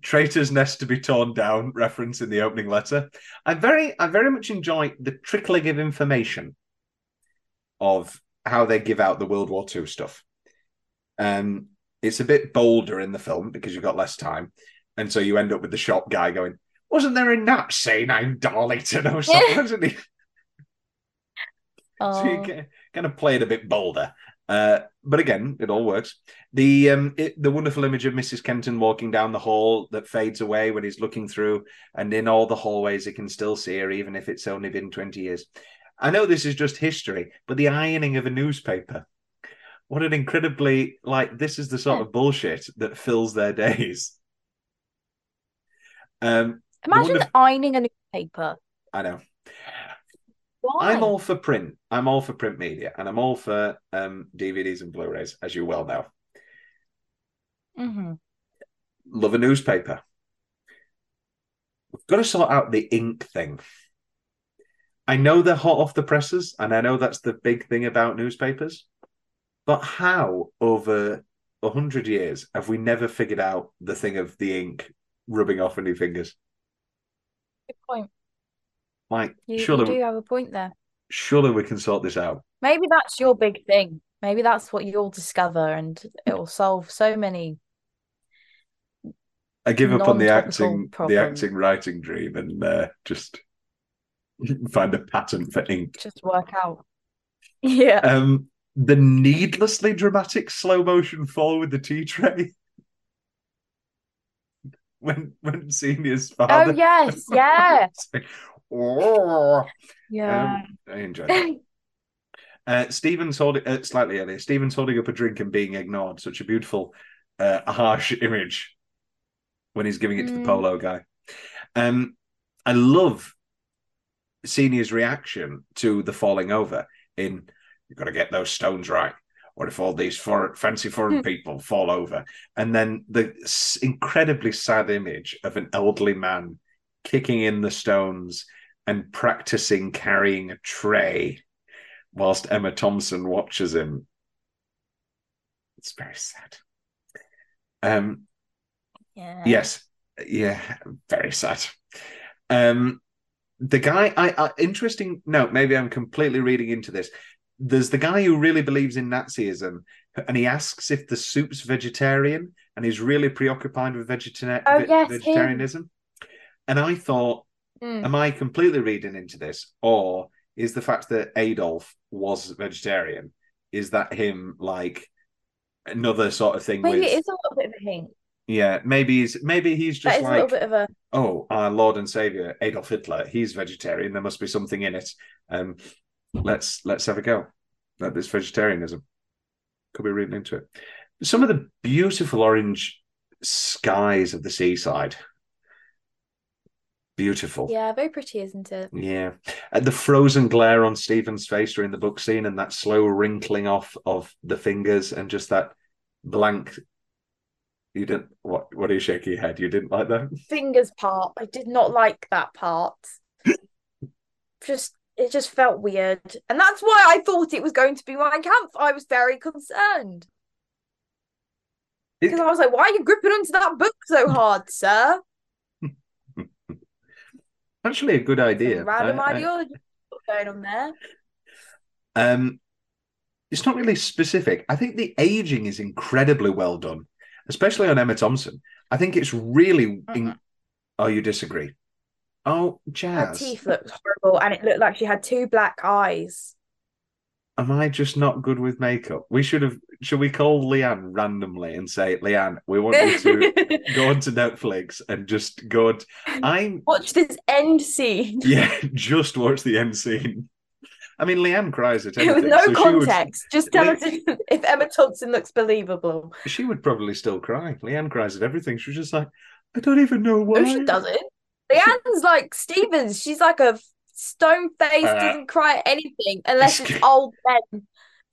Traitor's nest to be torn down reference in the opening letter. I very, I very much enjoy the trickling of information of how they give out the World War II stuff. Um, it's a bit bolder in the film because you've got less time, and so you end up with the shop guy going, "Wasn't there a Nazi named Darlington or something?" *laughs* Wasn't he? Oh, *laughs* So you kind of play it a bit bolder. Uh, but again, it all works. The um, it, the wonderful image of Mrs. Kenton walking down the hall that fades away when he's looking through, and in all the hallways, he can still see her, even if it's only been twenty years. I know this is just history, but the ironing of a newspaper what an incredibly like this is the sort of bullshit that fills their days. Um, the Imagine wonder- ironing a newspaper. I know. Why? I'm all for print. I'm all for print media, and I'm all for um, DVDs and Blu-rays, as you well know. hmm Love a newspaper. We've got to sort out the ink thing. I know they're hot off the presses, and I know that's the big thing about newspapers. But how, over a hundred years, have we never figured out the thing of the ink rubbing off on your fingers? Good point. Like, You, you do have a point there. surely we can sort this out. Maybe that's your big thing. Maybe that's what you'll discover, and it will solve so many. I give up on the acting, the acting writing dream, and uh, just *laughs* find a patent for ink. Just work out. *laughs* Yeah. Um, the needlessly dramatic slow motion fall with the tea tray. *laughs* when when senior's father. Oh yes, yeah, oh, yeah. um, I enjoyed that. *laughs* Uh, Stevens holding uh, slightly earlier. Stevens holding up a drink and being ignored. Such a beautiful, uh, harsh *laughs* image when he's giving it to the Mm. polo guy. Um, I love Senior's reaction to the falling over. In you've got to get those stones right. What if all these for, fancy foreign Hmm. people fall over? And then the incredibly sad image of an elderly man kicking in the stones and practicing carrying a tray whilst Emma Thompson watches him. It's very sad. Um, yeah. yes, yeah, very sad. Um, the guy, I, I interesting. No, maybe I'm completely reading into this. There's the guy who really believes in Nazism, and he asks if the soup's vegetarian, and he's really preoccupied with vegetarian Oh, yes, him. vegetarianism. And I thought, Mm. am I completely reading into this, or is the fact that Adolf was vegetarian is that him like another sort of thing? Maybe with, it is a little bit of a hint. yeah, maybe he's maybe he's just is a little like bit of a. oh, our Lord and Savior Adolf Hitler, he's vegetarian. There must be something in it. Um, let's let's have a go at this vegetarianism. Could be reading into it. Some of the beautiful orange skies of the seaside. Beautiful. Yeah, very pretty, isn't it? Yeah. And the frozen glare on Stevens' face during the book scene and that slow wrinkling off of the fingers and just that blank. You didn't what what are you shaking your head? You didn't like that? *laughs* Fingers part. I did not like that part. *laughs* just it just felt weird, and that's why I thought it was going to be my camp. I was very concerned because I was like, "Why are you gripping onto that book so hard, sir?" Actually a good idea. Random I- I- ideology going on there. Um, it's not really specific. I think the aging is incredibly well done, especially on Emma Thompson. I think it's really. In... Mm-mm. Oh, you disagree? Oh, Her Jazz. teeth looked horrible, and it looked like she had two black eyes. Am I just not good with makeup? We should have. Should we call Leanne randomly and say, Leanne, we want you to *laughs* go onto Netflix and just go. And... I'm Watch this end scene *laughs* yeah, just watch the end scene. I mean, Leanne cries at *laughs* with no so she would- context. Just tell us if, if Emma Thompson looks believable. she would probably still cry. Leanne cries at everything. She's just like, I don't even know why. No, she doesn't. Leanne's like Stevens. She's like a stone face, Uh, doesn't cry at anything unless it's- old men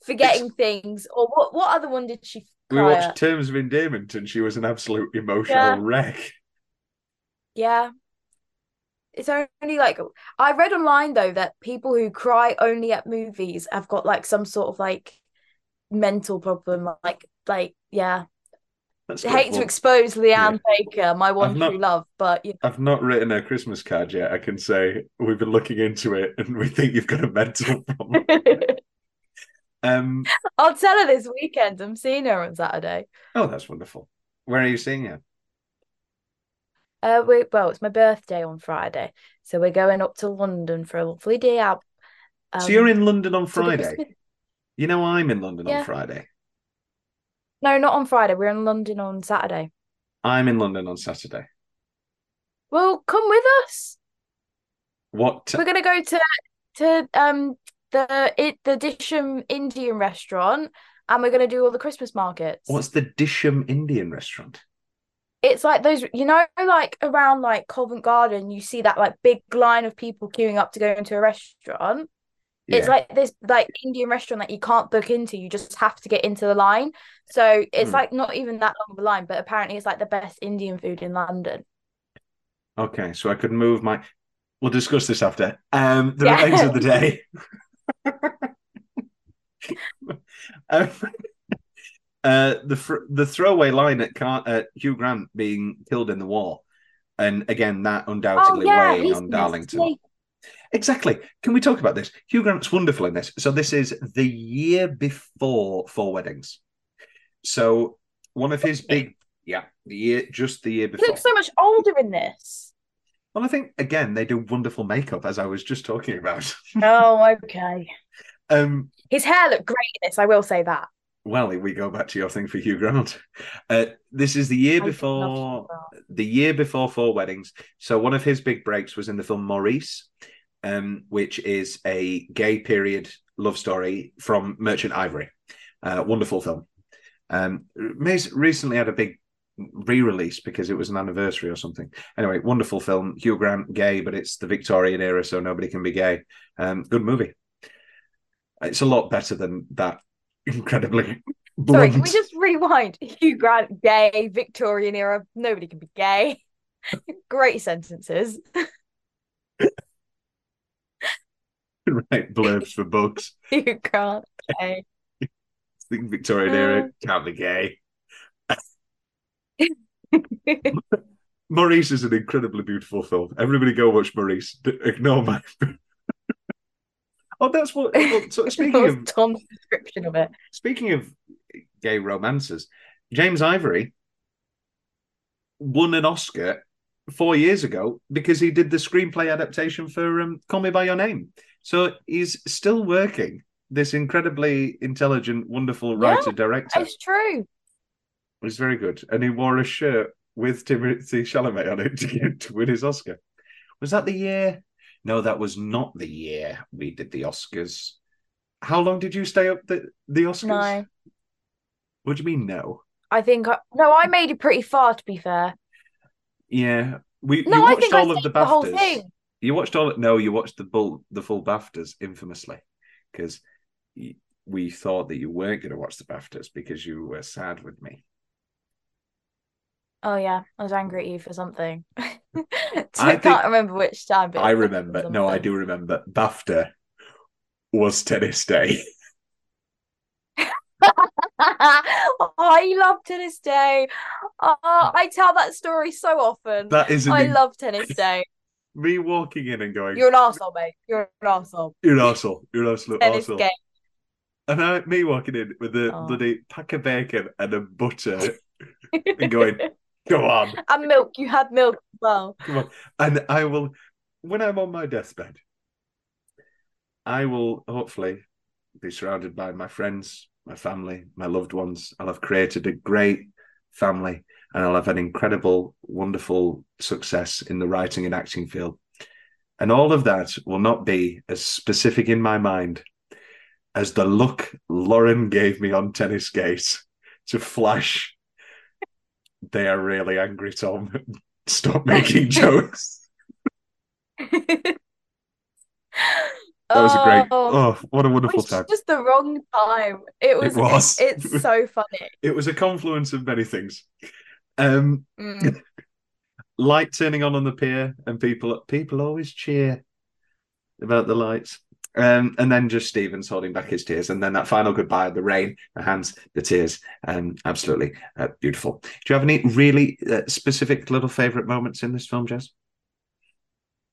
forgetting things. Or what? What other one did she We watched at? Terms of Endearment and she was an absolute emotional Yeah. wreck. Yeah. It's only like I read online though that people who cry only at movies have got like some sort of like mental problem. Like, like yeah. That's I hate to expose Leanne Baker, my one not- true love, but you know, I've not written a Christmas card yet. I can say we've been looking into it and we think you've got a mental *laughs* problem. *laughs* um, I'll tell her this weekend. I'm seeing her on Saturday. oh, that's wonderful. Where are you seeing her? Uh, we well, it's my birthday on Friday, so we're going up to London for a lovely day out. so you're um, in London on Friday. You know I'm in London Yeah. on Friday. No, not on Friday. We're in London on Saturday. I'm in London on Saturday. Well, come with us. What? We're gonna go to to um the it the Dishoom Indian restaurant and we're gonna do all the Christmas markets. What's the Dishoom Indian restaurant? It's like those, you know, like around like Covent Garden, you see that like big line of people queuing up to go into a restaurant. It's like this like Indian restaurant that you can't book into, you just have to get into the line. So it's Hmm. like not even that long of a line, but apparently it's like the best Indian food in London. Okay, so I could move my. We'll discuss this after. Um, the Yeah. remains of the day. *laughs* *laughs* um, uh, the fr- the throwaway line at Car- uh, Hugh Grant being killed in the war, and again that Oh undoubtedly yeah, weighing on Darlington. Exactly. Can we talk about this? Hugh Grant's wonderful in this. So this is the year before Four Weddings. So one of his big, yeah, the year just the year He before. looks so much older in this. Well, I think again they do wonderful makeup, as I was just talking about. Oh, okay. *laughs* um, His hair looked great in this, I will say that. well, we go back to your thing for Hugh Grant. Uh, this is the year I before the year before Four Weddings. So one of his big breaks was in the film Maurice, um, which is a gay period love story from Merchant Ivory. Uh, wonderful film. Um, recently had a big re-release because it was an anniversary or something. Anyway, wonderful film. Hugh Grant, gay, but it's the Victorian era, so nobody can be gay. Um, good movie. It's a lot better than that *laughs* incredibly Sorry, can we just rewind? Hugh Grant, gay, Victorian era, nobody can be gay. *laughs* Great sentences. *laughs* *laughs* right blurbs *laughs* for books. Hugh Grant, gay. think Victorian Uh. era can't be gay. Maurice is an incredibly beautiful film. Everybody go watch Maurice. D- Ignore my. *laughs* oh, that's what. Well, so speaking of Tom's description of it. speaking of gay romances, James Ivory won an Oscar four years ago because he did the screenplay adaptation for um, Call Me by Your Name. So he's still working. This incredibly intelligent, wonderful writer director. It's true. was very good, and he wore a shirt with Timothy Chalamet on it to, get, to win his Oscar. Was that the year? No, that was not the year we did the Oscars. How long did you stay up the the Oscars? No, What do you mean no? I think I, no, I made it pretty far. To be fair, Yeah, we no, you I watched think all I of the the whole thing. You watched all. No, you watched the bull the full Baftas infamously because we thought that you weren't going to watch the Baftas because you were sad with me. Oh yeah, I was angry at you for something. *laughs* I I can't remember which time. But I remember. No, I do remember. BAFTA was tennis day. oh, *laughs* *laughs* I love tennis day. Oh, I tell that story so often. That is I in- love tennis day. Me walking in and going, You're an asshole, mate. You're an asshole. You're an asshole. You're an absolute Tennis arsehole. game. And I, me walking in with a Oh. bloody pack of bacon and a butter *laughs* and going, Go on, and milk. You had milk as well. come on. And I will, when I'm on my deathbed, I will hopefully be surrounded by my friends, my family, my loved ones. I'll have created a great family and I'll have an incredible, wonderful success in the writing and acting field. And all of that will not be as specific in my mind as the look Lauren gave me on tennis gate to flash. They are really angry, Tom. *laughs* Stop making *laughs* jokes. That was a great. Oh, oh what a wonderful time. just the wrong time. It was. It was. It's so funny. *laughs* It was a confluence of many things. Um, Mm. *laughs* light turning on on the pier, and people people always cheer about the lights. Um, and then just Stevens holding back his tears, and then that final goodbye, the rain, the hands, the tears, um, absolutely uh, beautiful. Do you have any really uh, specific little favorite moments in this film, Jess?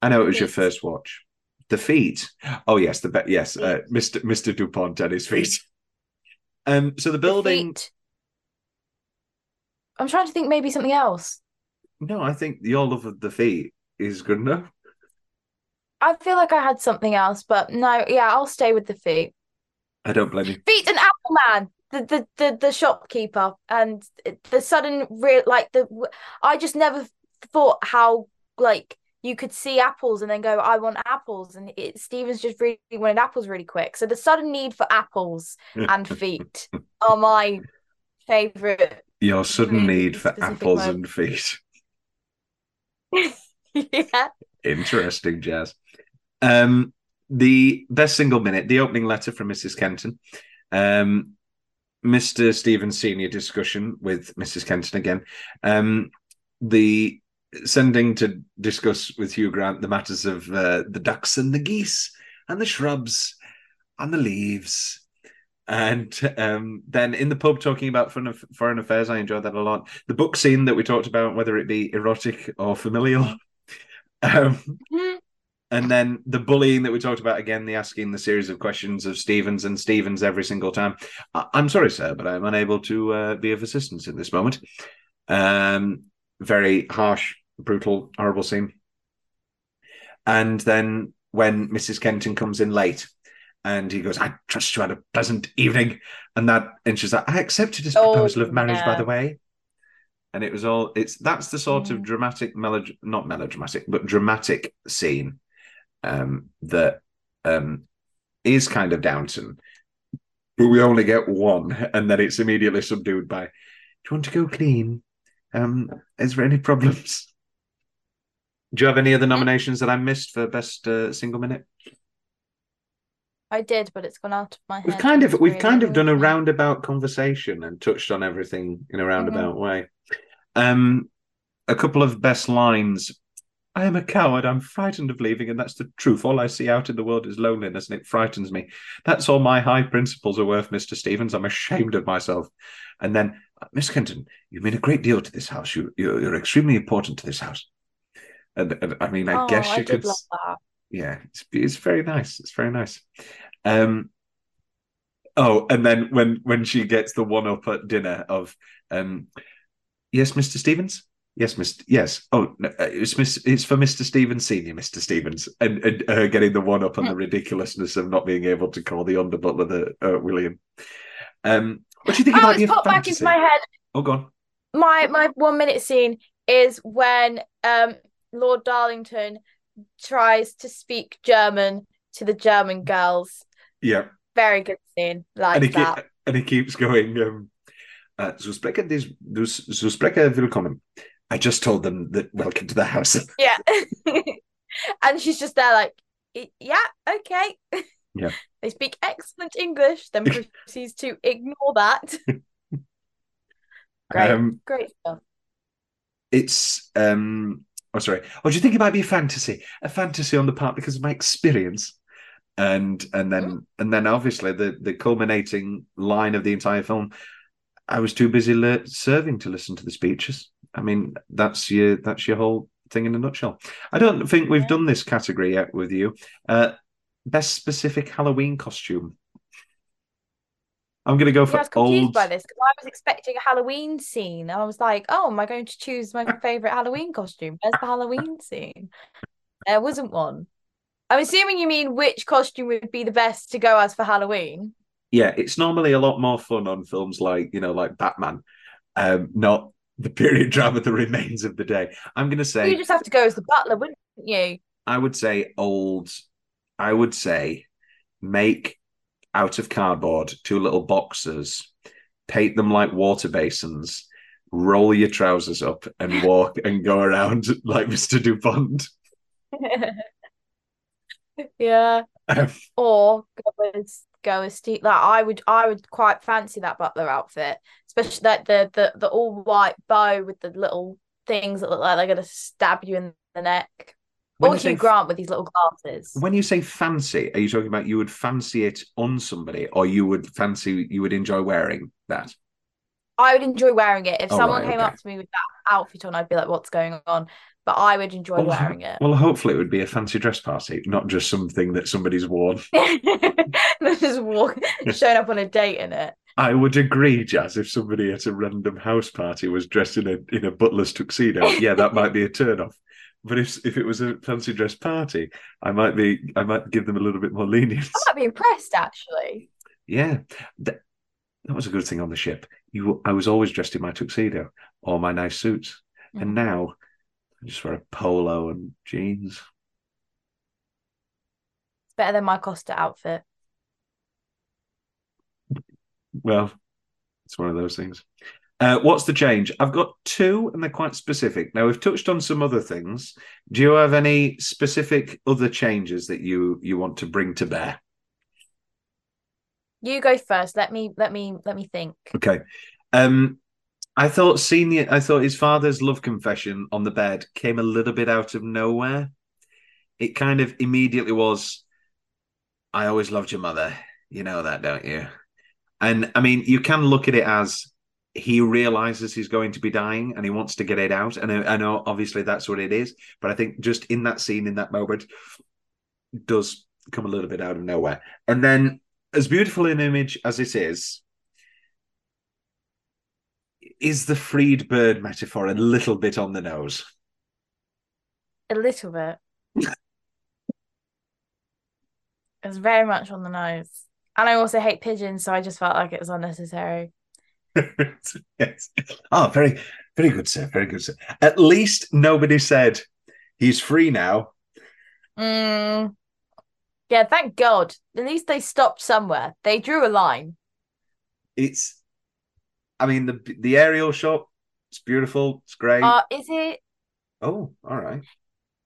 I know it was your first watch. The feet. Oh yes, the be- yes, uh, Mr. Mr. Dupont and his feet. *laughs* Um, so the The building. feet. I'm trying to think maybe something else. No, I think your love of the feet is good enough. I feel like I had something else, but no, yeah, I'll stay with the feet. I don't blame you. Feet and Apple Man, the the the, the shopkeeper, and the sudden real like the I just never thought how like you could see apples and then go, I want apples. And it, Stevens just really wanted apples really quick. So the sudden need for apples *laughs* and feet are my favorite. Your sudden need for apples and feet. *laughs* yeah. Interesting, Jazz. Um, the best single minute, the opening letter from Mrs. Kenton. Um, Mr. Stevens senior discussion with Mrs. Kenton again. Um, the sending to discuss with Hugh Grant the matters of uh, the ducks and the geese and the shrubs and the leaves. And um, then in the pub talking about foreign, foreign affairs, I enjoyed that a lot. The book scene that we talked about, whether it be erotic or familial. *laughs* Um, Mhm. and then the bullying that we talked about again, the asking the series of questions of Stevens and Stevens every single time. I- I'm sorry, sir, but I'm unable to uh, be of assistance in this moment. Um, very harsh, brutal, horrible scene. And then when Mrs. Kenton comes in late and he goes, I trust you had a pleasant evening. And that, and she's like, I accepted his Oh, proposal of marriage, by the way. And it was all, it's that's the sort of Mm. dramatic, melod not melodramatic, but dramatic scene um, that um, is kind of Downton. But we only get one, *laughs* and then it's immediately subdued by, Do you want to go clean? Um, is there any problems? Do you have any other nominations that I missed for best uh, single minute? I did, but it's gone out of my head. We've kind of we've really kind of done a roundabout conversation and touched on everything in a roundabout Mm-hmm. way. Um, a couple of best lines. I am a coward. I'm frightened of leaving, and that's the truth. All I see out in the world is loneliness, and it frightens me. That's all my high principles are worth, Mister Stevens. I'm ashamed of myself. And then, Miss Kenton, you mean a great deal to this house. You you're, you're extremely important to this house. And, and I mean, I Oh, guess I you did could. Yeah, it's it's very nice. It's very nice. Um, oh, and then when when she gets the one up at dinner of, um, yes, Mister Stevens. Yes, Mister. Yes. Oh, no, uh, it's Miss. It's for Mister Stevens Senior, Mister Stevens, and, and her getting the one up on the ridiculousness of not being able to call the under butler the uh, William. Um, what do you think Oh, about it's popped back into my head. Oh, go on. My my one minute scene is when um Lord Darlington tries to speak German to the German girls. Yeah. Very good scene. Like and he that. keep, and he keeps going. Um, uh, so sprechen this, dus, so spreche willkommen. I just told them that welcome to the house. *laughs* Yeah. *laughs* and she's just there like, yeah, okay. *laughs* Yeah. They speak excellent English, then proceeds to ignore that. Great. Um, Great stuff. it's um, oh sorry. Oh, do you think it might be a fantasy? A fantasy on the part because of my experience. And and then and then obviously the the culminating line of the entire film. I was too busy le- serving to listen to the speeches. I mean, that's your that's your whole thing in a nutshell. I don't think we've done this category yet with you. Uh, best specific Halloween costume. I'm going to go Yeah, for I was confused old. by this because I was expecting a Halloween scene. and I was like, oh, am I going to choose my *laughs* favorite Halloween costume? Where's the Halloween scene? There wasn't one. I'm assuming you mean which costume would be the best to go as for Halloween. Yeah, it's normally a lot more fun on films like you know, like Batman, um, not the period *laughs* drama The Remains of the Day. I'm going to say You just have to go as the butler, wouldn't you? I would say old. I would say make out of cardboard two little boxes, paint them like water basins, roll your trousers up, and walk and go around *laughs* like Mister Dupont. *laughs* Yeah. Um, Or go as go as Steve. Like I would, I would quite fancy that butler outfit, especially like the the the all white bow with the little things that look like they're gonna stab you in the neck. When or Hugh Grant with these little glasses. When you say fancy, are you talking about you would fancy it on somebody, or you would fancy you would enjoy wearing that? I would enjoy wearing it. If Oh, someone right, came okay. up to me with that outfit on, I'd be like, "What's going on?" But I would enjoy Well, wearing it. Well, hopefully it would be a fancy dress party, not just something that somebody's worn. *laughs* Just walk, showing up on a date in it. I would agree, Jazz, if somebody at a random house party was dressed in a in a butler's tuxedo, yeah, that might be a turn off. But if if it was a fancy dress party, I might be I might give them a little bit more lenience. I might be impressed actually. Yeah, that, that was a good thing on the ship. You, I was always dressed in my tuxedo or my nice suits, and mm. now I just wear a polo and jeans. It's better than my Costa outfit. Well, it's one of those things. Uh, what's the change? I've got two, and they're quite specific. Now we've touched on some other things. Do you have any specific other changes that you you want to bring to bear? You go first. Let me let me let me think. Okay. Um, I thought senior. I thought his father's love confession on the bed came a little bit out of nowhere. It kind of immediately was. I always loved your mother. You know that, don't you? And I mean, you can look at it as he realizes he's going to be dying and he wants to get it out. And I, I know, obviously, that's what it is. But I think just in that scene, in that moment, does come a little bit out of nowhere. And then, as beautiful an image as it is, is the freed bird metaphor a little bit on the nose? A little bit. it's very much on the nose. And I also hate pigeons, so I just felt like it was unnecessary. *laughs* yes. Oh, very, very good, sir. Very good, sir. At least nobody said he's free now. Mm. Yeah, thank God. At least they stopped somewhere. They drew a line. It's, I mean, the the aerial shot. It's beautiful. It's great. Uh, is it? oh, all right.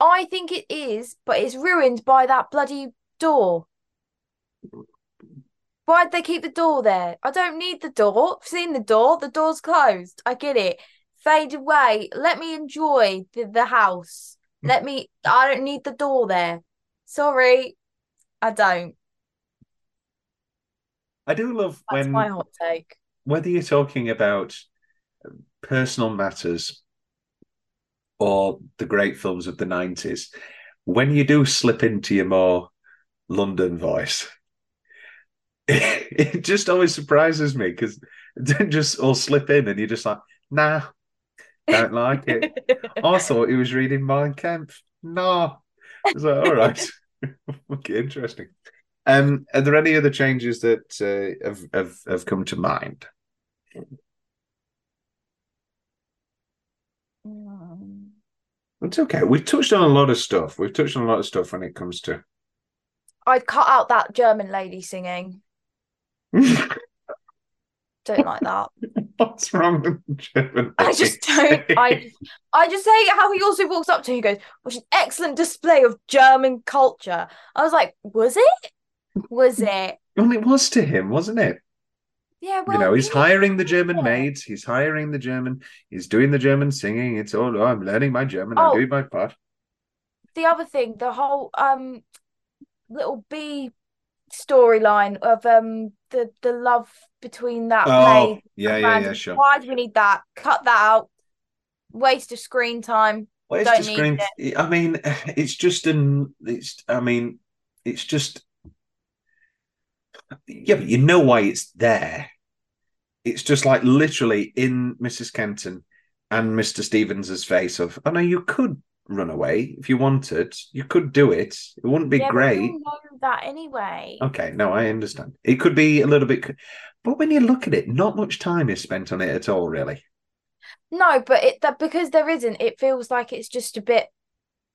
I think it is, but it's ruined by that bloody door. Why'd they keep the door there? I don't need the door. I've seen the door. The door's closed. I get it. Fade away. Let me enjoy the, the house. Mm. Let me. I don't need the door there. Sorry, I don't. I do love That's when my hot take. whether you're talking about uh, personal matters or the great films of the 90s, when you do slip into your more London voice, it, *laughs* it just always surprises me because then just all slip in and you're just like, nah, don't like it. I *laughs* thought he was reading Mein Kampf. No. I was like, all right. *laughs* okay, interesting. Um, are there any other changes that uh, have, have have come to mind? Mm. It's okay. We've touched on a lot of stuff. We've touched on a lot of stuff when it comes to. I'd cut out that German lady singing. Don't like that. *laughs* What's wrong with German? I just don't. I I just hate how he also walks up to you and goes, "Which an excellent display of German culture." I was like, "Was it? Was *laughs* it?" Well, it was to him, wasn't it? Yeah. Well, you know, he's hiring the German maids. He's hiring the German. He's doing the German singing. It's all. Oh, I'm learning my German. Oh. I'm doing my part. The other thing, the whole um little B storyline of um the the love between that Oh, maid yeah, yeah, yeah, sure. Why do we need that? Cut that out. Waste of screen time. It's Don't just need green. I mean, *laughs* it's just an. It's. I mean, it's just. Yeah, but you know why it's there. It's just like literally in Mrs. Kenton and Mr. Stevens's face of, oh no, you could run away if you wanted. You could do it. It wouldn't be Yeah, great. know that anyway. Okay, no, I understand. It could be a little bit, but when you look at it, not much time is spent on it at all, really. No, but it that because there isn't, it feels like it's just a bit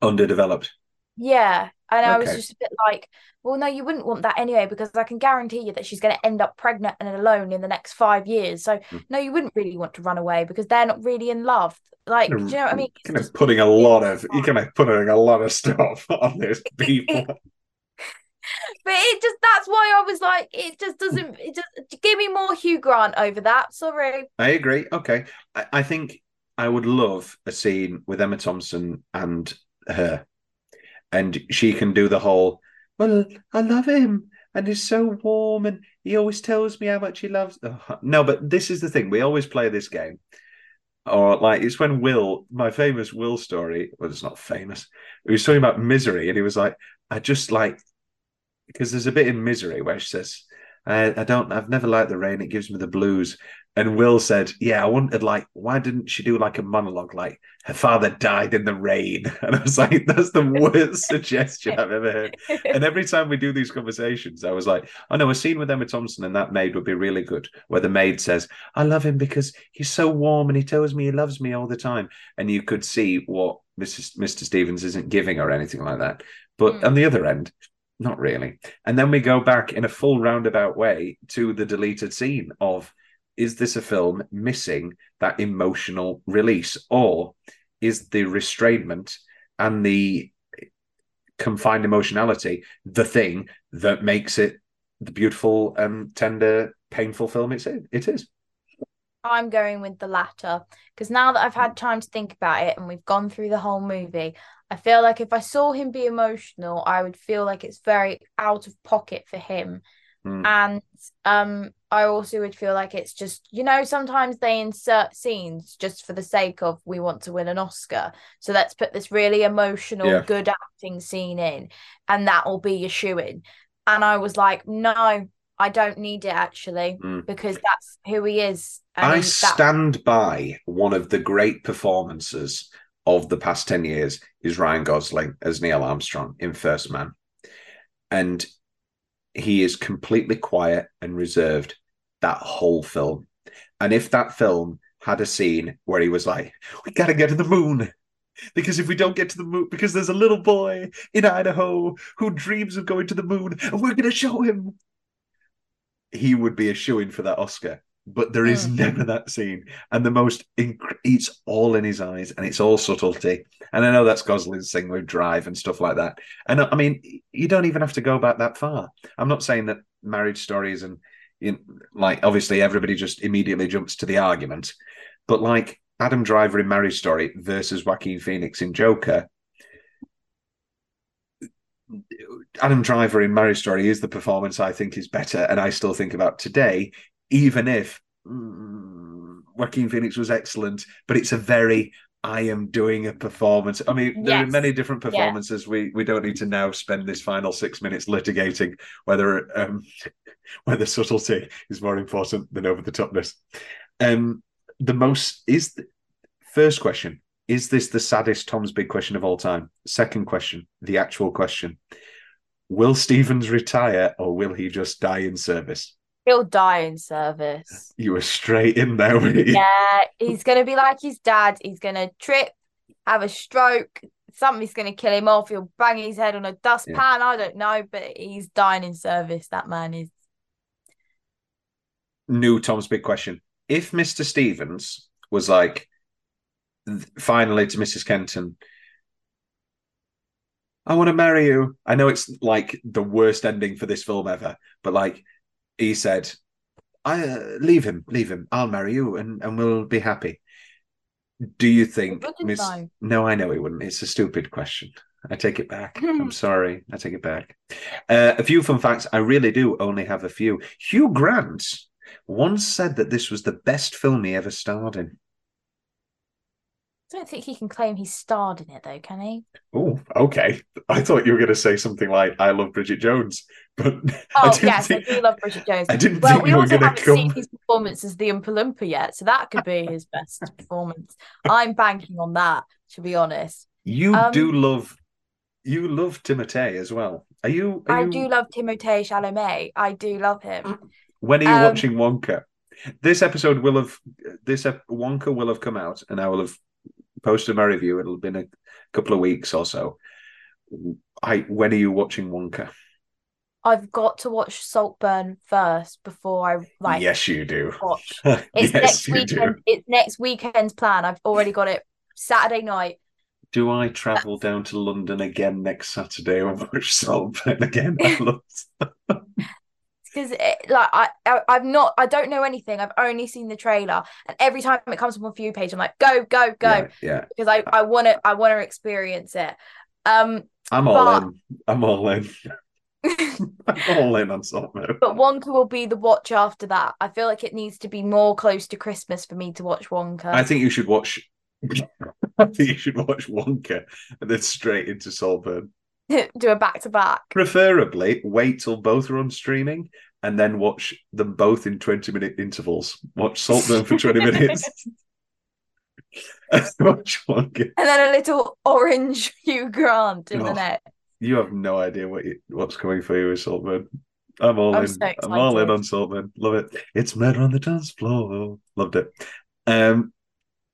Underdeveloped. yeah. And I was just a bit like, well, no, you wouldn't want that anyway, because I can guarantee you that she's going to end up pregnant and alone in the next five years. So Hmm. no, you wouldn't really want to run away because they're not really in love. Like, do you know what I mean? It's Kind of just- putting a lot of, you're kind of putting a lot of stuff *laughs* on this *laughs* people. But it just that's why I was like, it just doesn't. It just give me more Hugh Grant over that. Sorry. I agree. Okay. I, I think I would love a scene with Emma Thompson and her. And she can do the whole, well, I love him. And he's so warm and he always tells me how much he loves. No, but this is the thing. We always play this game. Or like it's when Will, my famous Will story, well, it's not famous. He was talking about misery, and he was like, I just like because there's a bit in misery where she says, I, I don't I've never liked the rain, it gives me the blues. And Will said, Yeah, I wondered like why didn't she do like a monologue like her father died in the rain? *laughs* And I was like, that's the *laughs* worst suggestion I've ever heard. *laughs* And every time we do these conversations, I was like, oh know a scene with Emma Thompson and that maid would be really good, where the maid says, I love him because he's so warm and he tells me he loves me all the time. And you could see what Mrs. Mr. Stevens isn't giving or anything like that. But Mm. on the other end, not really. And then we go back in a full roundabout way to the deleted scene of is this a film missing that emotional release or is the restrainment and the confined emotionality the thing that makes it the beautiful and tender painful film it's it is I'm going with the latter because now that I've had time to think about it and we've gone through the whole movie, I feel like if I saw him be emotional, I would feel like it's very out of pocket for him. Mm. And um I also would feel like it's just, you know, sometimes they insert scenes just for the sake of we want to win an Oscar. So let's put this really emotional, Yeah. good acting scene in, and that will be your shoe in. And I was like, no, I don't need it actually, Mm. because that's who he is. And I that- stand by one of the great performances of the past 10 years is Ryan Gosling as Neil Armstrong in First Man. And he is completely quiet and reserved that whole film. And if that film had a scene where he was like, we got to get to the moon. Because if we don't get to the moon, because there's a little boy in Idaho who dreams of going to the moon and we're going to show him, he would be a shoe in for that Oscar but there is Mm. never that scene. And the most, inc- it's all in his eyes and it's all subtlety. And I know that's Gosling's thing with drive and stuff like that. And I mean, you don't even have to go back that far. I'm not saying that marriage stories and, you know, like, obviously everybody just immediately jumps to the argument, but like Adam Driver in Marriage Story versus Joaquin Phoenix in Joker. Adam Driver in Marriage Story is the performance I think is better, and I still think about today, even if mm, Joaquin Phoenix was excellent, but it's a very I am doing a performance. I mean, there are many different Yeah. performances. We we don't need to now spend this final six minutes litigating whether um *laughs* whether subtlety is more important than over the topness. Um, the most is the, first question: Is this the saddest Tom's Big question of all time? Second question: The actual question: Will Stevens retire or will he just die in service? He'll die in service. You were straight in there. Yeah, he's gonna be like his dad. He's gonna trip, have a stroke. Something's gonna kill him off. He'll bang his head on a dustpan. Yeah. I don't know, but he's dying in service. That man is. New Tom's big question. If Mr. Stevens was like, finally to Mrs. Kenton, I want to marry you. I know it's like the worst ending for this film ever, but like he said, I uh, leave him, leave him. I'll marry you, and and we'll be happy. Do you think, Miss? though. No, I know he wouldn't. It's a stupid question. I take it back. *laughs* I'm sorry. I take it back. Uh, a few fun facts. I really do only have a few. Hugh Grant once said that this was the best film he ever starred in. I don't think he can claim he starred in it though, can he? Oh, okay. I thought you were going to say something like "I love Bridget Jones," but *laughs* I Oh didn't yes, think I do love Bridget Jones. I didn't Well, we you also going haven't come. seen his performance as the Oompa Loompa yet, so that could be his best *laughs* performance. I'm banking on that, to be honest. You Um, do love, you love Timothée as well. Are you? Are I you do love Timothée Chalamet. I do love him. *clears throat* when are you um, watching Wonka? This episode will have this ep- Wonka will have come out, and I will have posted my review. It'll have been a couple of weeks or so. I when are you watching Wonka? I've got to watch Saltburn first before I like yes, you do. watch. *laughs* It's yes, next you weekend. do. It's next weekend's plan. I've already got it Saturday night. Do I travel down to London again next Saturday and watch Saltburn again? *laughs* I love because like I, I I've not I don't know anything. I've only seen the trailer, and every time it comes from a view page, I'm like, go go go, Yeah, yeah. because I I want to I want to experience it. Um, I'm all But- in. I'm all in. *laughs* I'm all in on Saltburn. but Wonka will be the watch after that. I feel like it needs to be more close to Christmas for me to watch Wonka. I think you should watch. *laughs* I think you should watch Wonka and then straight into Saltburn. *laughs* do a back to back. Preferably, wait till both are on streaming and then watch them both in twenty minute intervals. Watch Saltburn for twenty minutes. *laughs* watch Wonka. And then a little orange Hugh Grant in the Oh. net. You have no idea what you, what's coming for you with Saltburn. I'm all I'm in. so I'm all in on Saltburn. Love it. It's murder on the dance floor. Loved it. Um,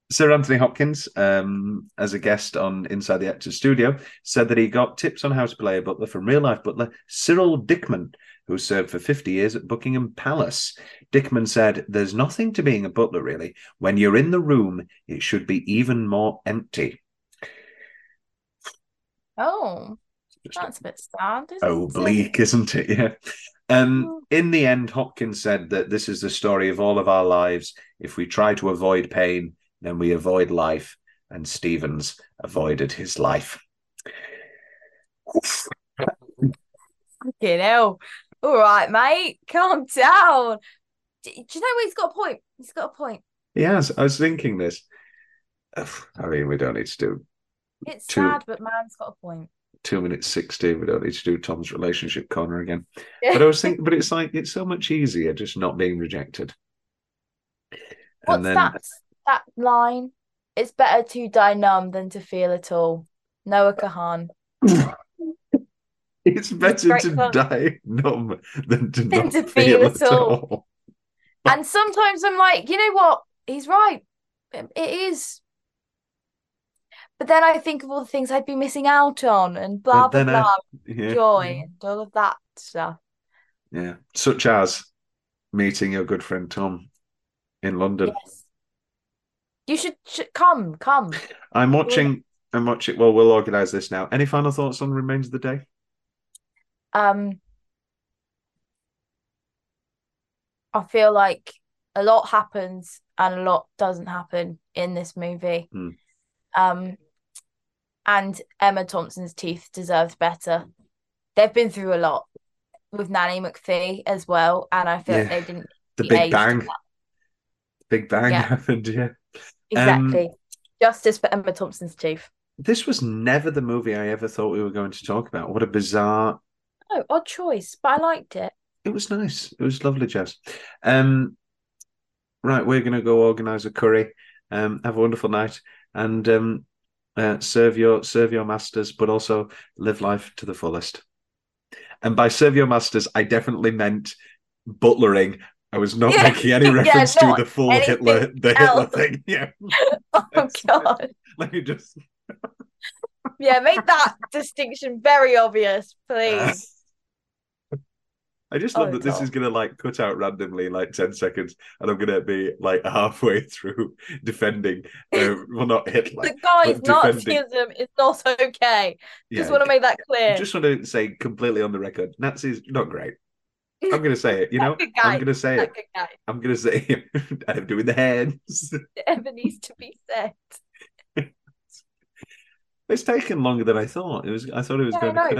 Sir Anthony Hopkins, um, as a guest on Inside the Actors Studio, said that he got tips on how to play a butler from real life butler Cyril Dickman, who served for 50 years at Buckingham Palace. Dickman said, There's nothing to being a butler, really. When you're in the room, it should be even more empty. Oh, that's a bit sad. Isn't Oh, it? bleak, isn't it? *laughs* Yeah. Um, in the end, Hopkins said that this is the story of all of our lives. If we try to avoid pain, then we avoid life. And Stevens avoided his life. Fucking hell. All right, mate. Calm down. Do, do you know what? He's got a point. He's got a point. He has. I was thinking this. I mean, we don't need to do It's Two- sad, but man's got a point. two minutes sixty. We don't need to do Tom's relationship corner again. But I was thinking, but it's like it's so much easier just not being rejected. What's that? That line? It's better to die numb than to feel at all. Noah Kahan. *laughs* It's better great to fun. die numb than to Than not to feel feel at at all. all. *laughs* And sometimes I'm like, you know what? He's right. It it is. But then I think of all the things I'd be missing out on and blah, But blah, I- blah, *laughs* Yeah, joy and all of that stuff. yeah. Such as meeting your good friend Tom in London. Yes. You should, should come, come. I'm watching. I'm watching. Well, we'll organise this now. Any final thoughts on Remains of the Day? Um, I feel like a lot happens and a lot doesn't happen in this movie. Hmm. Um, and Emma Thompson's teeth deserved better. They've been through a lot with Nanny McPhee as well, and I feel like they didn't The Big Bang. Big Bang Yeah. *laughs* happened. Yeah. Exactly. Justice for Emma Thompson's chief. This was never the movie I ever thought we were going to talk about. What a bizarre. Oh, odd choice, but I liked it. It was nice. It was lovely, Jess. Um, right, we're going to go organise a curry. Um, have a wonderful night, and um, uh, serve your serve your masters, but also live life to the fullest. And by serve your masters, I definitely meant butlering. I was not Yeah. making any *laughs* Yeah, reference to the full Hitler, the Hitler thing. *laughs* Yeah, *laughs* Oh God. let me just. Yeah, make that distinction very obvious, please. I just love Oh, that this is gonna like cut out randomly in like 10 seconds and I'm gonna be like halfway through defending uh, well not Hitler. The guy's Nazism is not okay. Yeah, Just want to make that clear. just want to say completely on the record, Nazis not great. I'm gonna say it. You *laughs* know, I'm gonna say it. I'm gonna say it. I'm doing the hands. *laughs* The ever needs to be said. *laughs* it's taken longer than I thought. It was. I thought it was yeah, going. to...